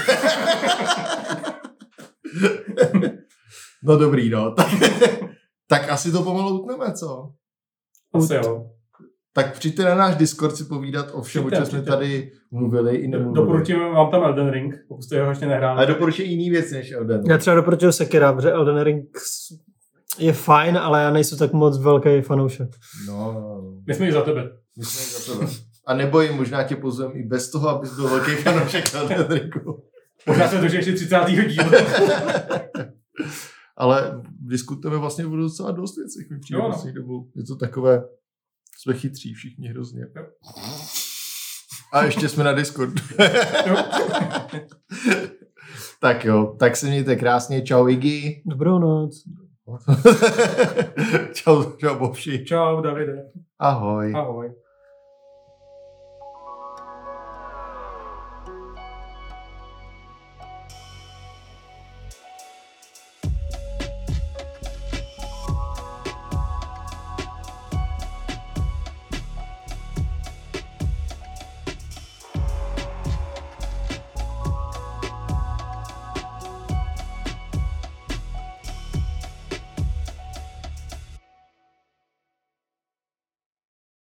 No dobrý, no. Tak, tak asi to pomalu utneme, co? Asi jo. Tak přijďte na náš Discord si povídat o všem, o čem jsme tady mluvili i nemluvili. Doporučujeme vám tam Elden Ring, pokud jste ho ještě nehráli. Ale doporučuji jiný věci než Elden. Já třeba doporučuji Sekira, protože Elden Ring je fajn, ale já nejsem tak moc velký fanoušek. No, no, no. My jsme i za tebe. Myslím za tebe. A nebojím, možná tě pozvem i bez toho, abys byl velký fanoušek Elden Ringu. Možná se dožije ještě 30. díl. Ale diskutujeme vlastně o docela dost věcech. Mi přijde Jo, no. Je to takové, jsme chytří všichni hrozně. Jo. A ještě jsme na Discord. Tak jo, tak se mějte krásně. Čau Iggy. Dobrou noc. čau, čau Bobši. Čau, Davide. Ahoj. Ahoj.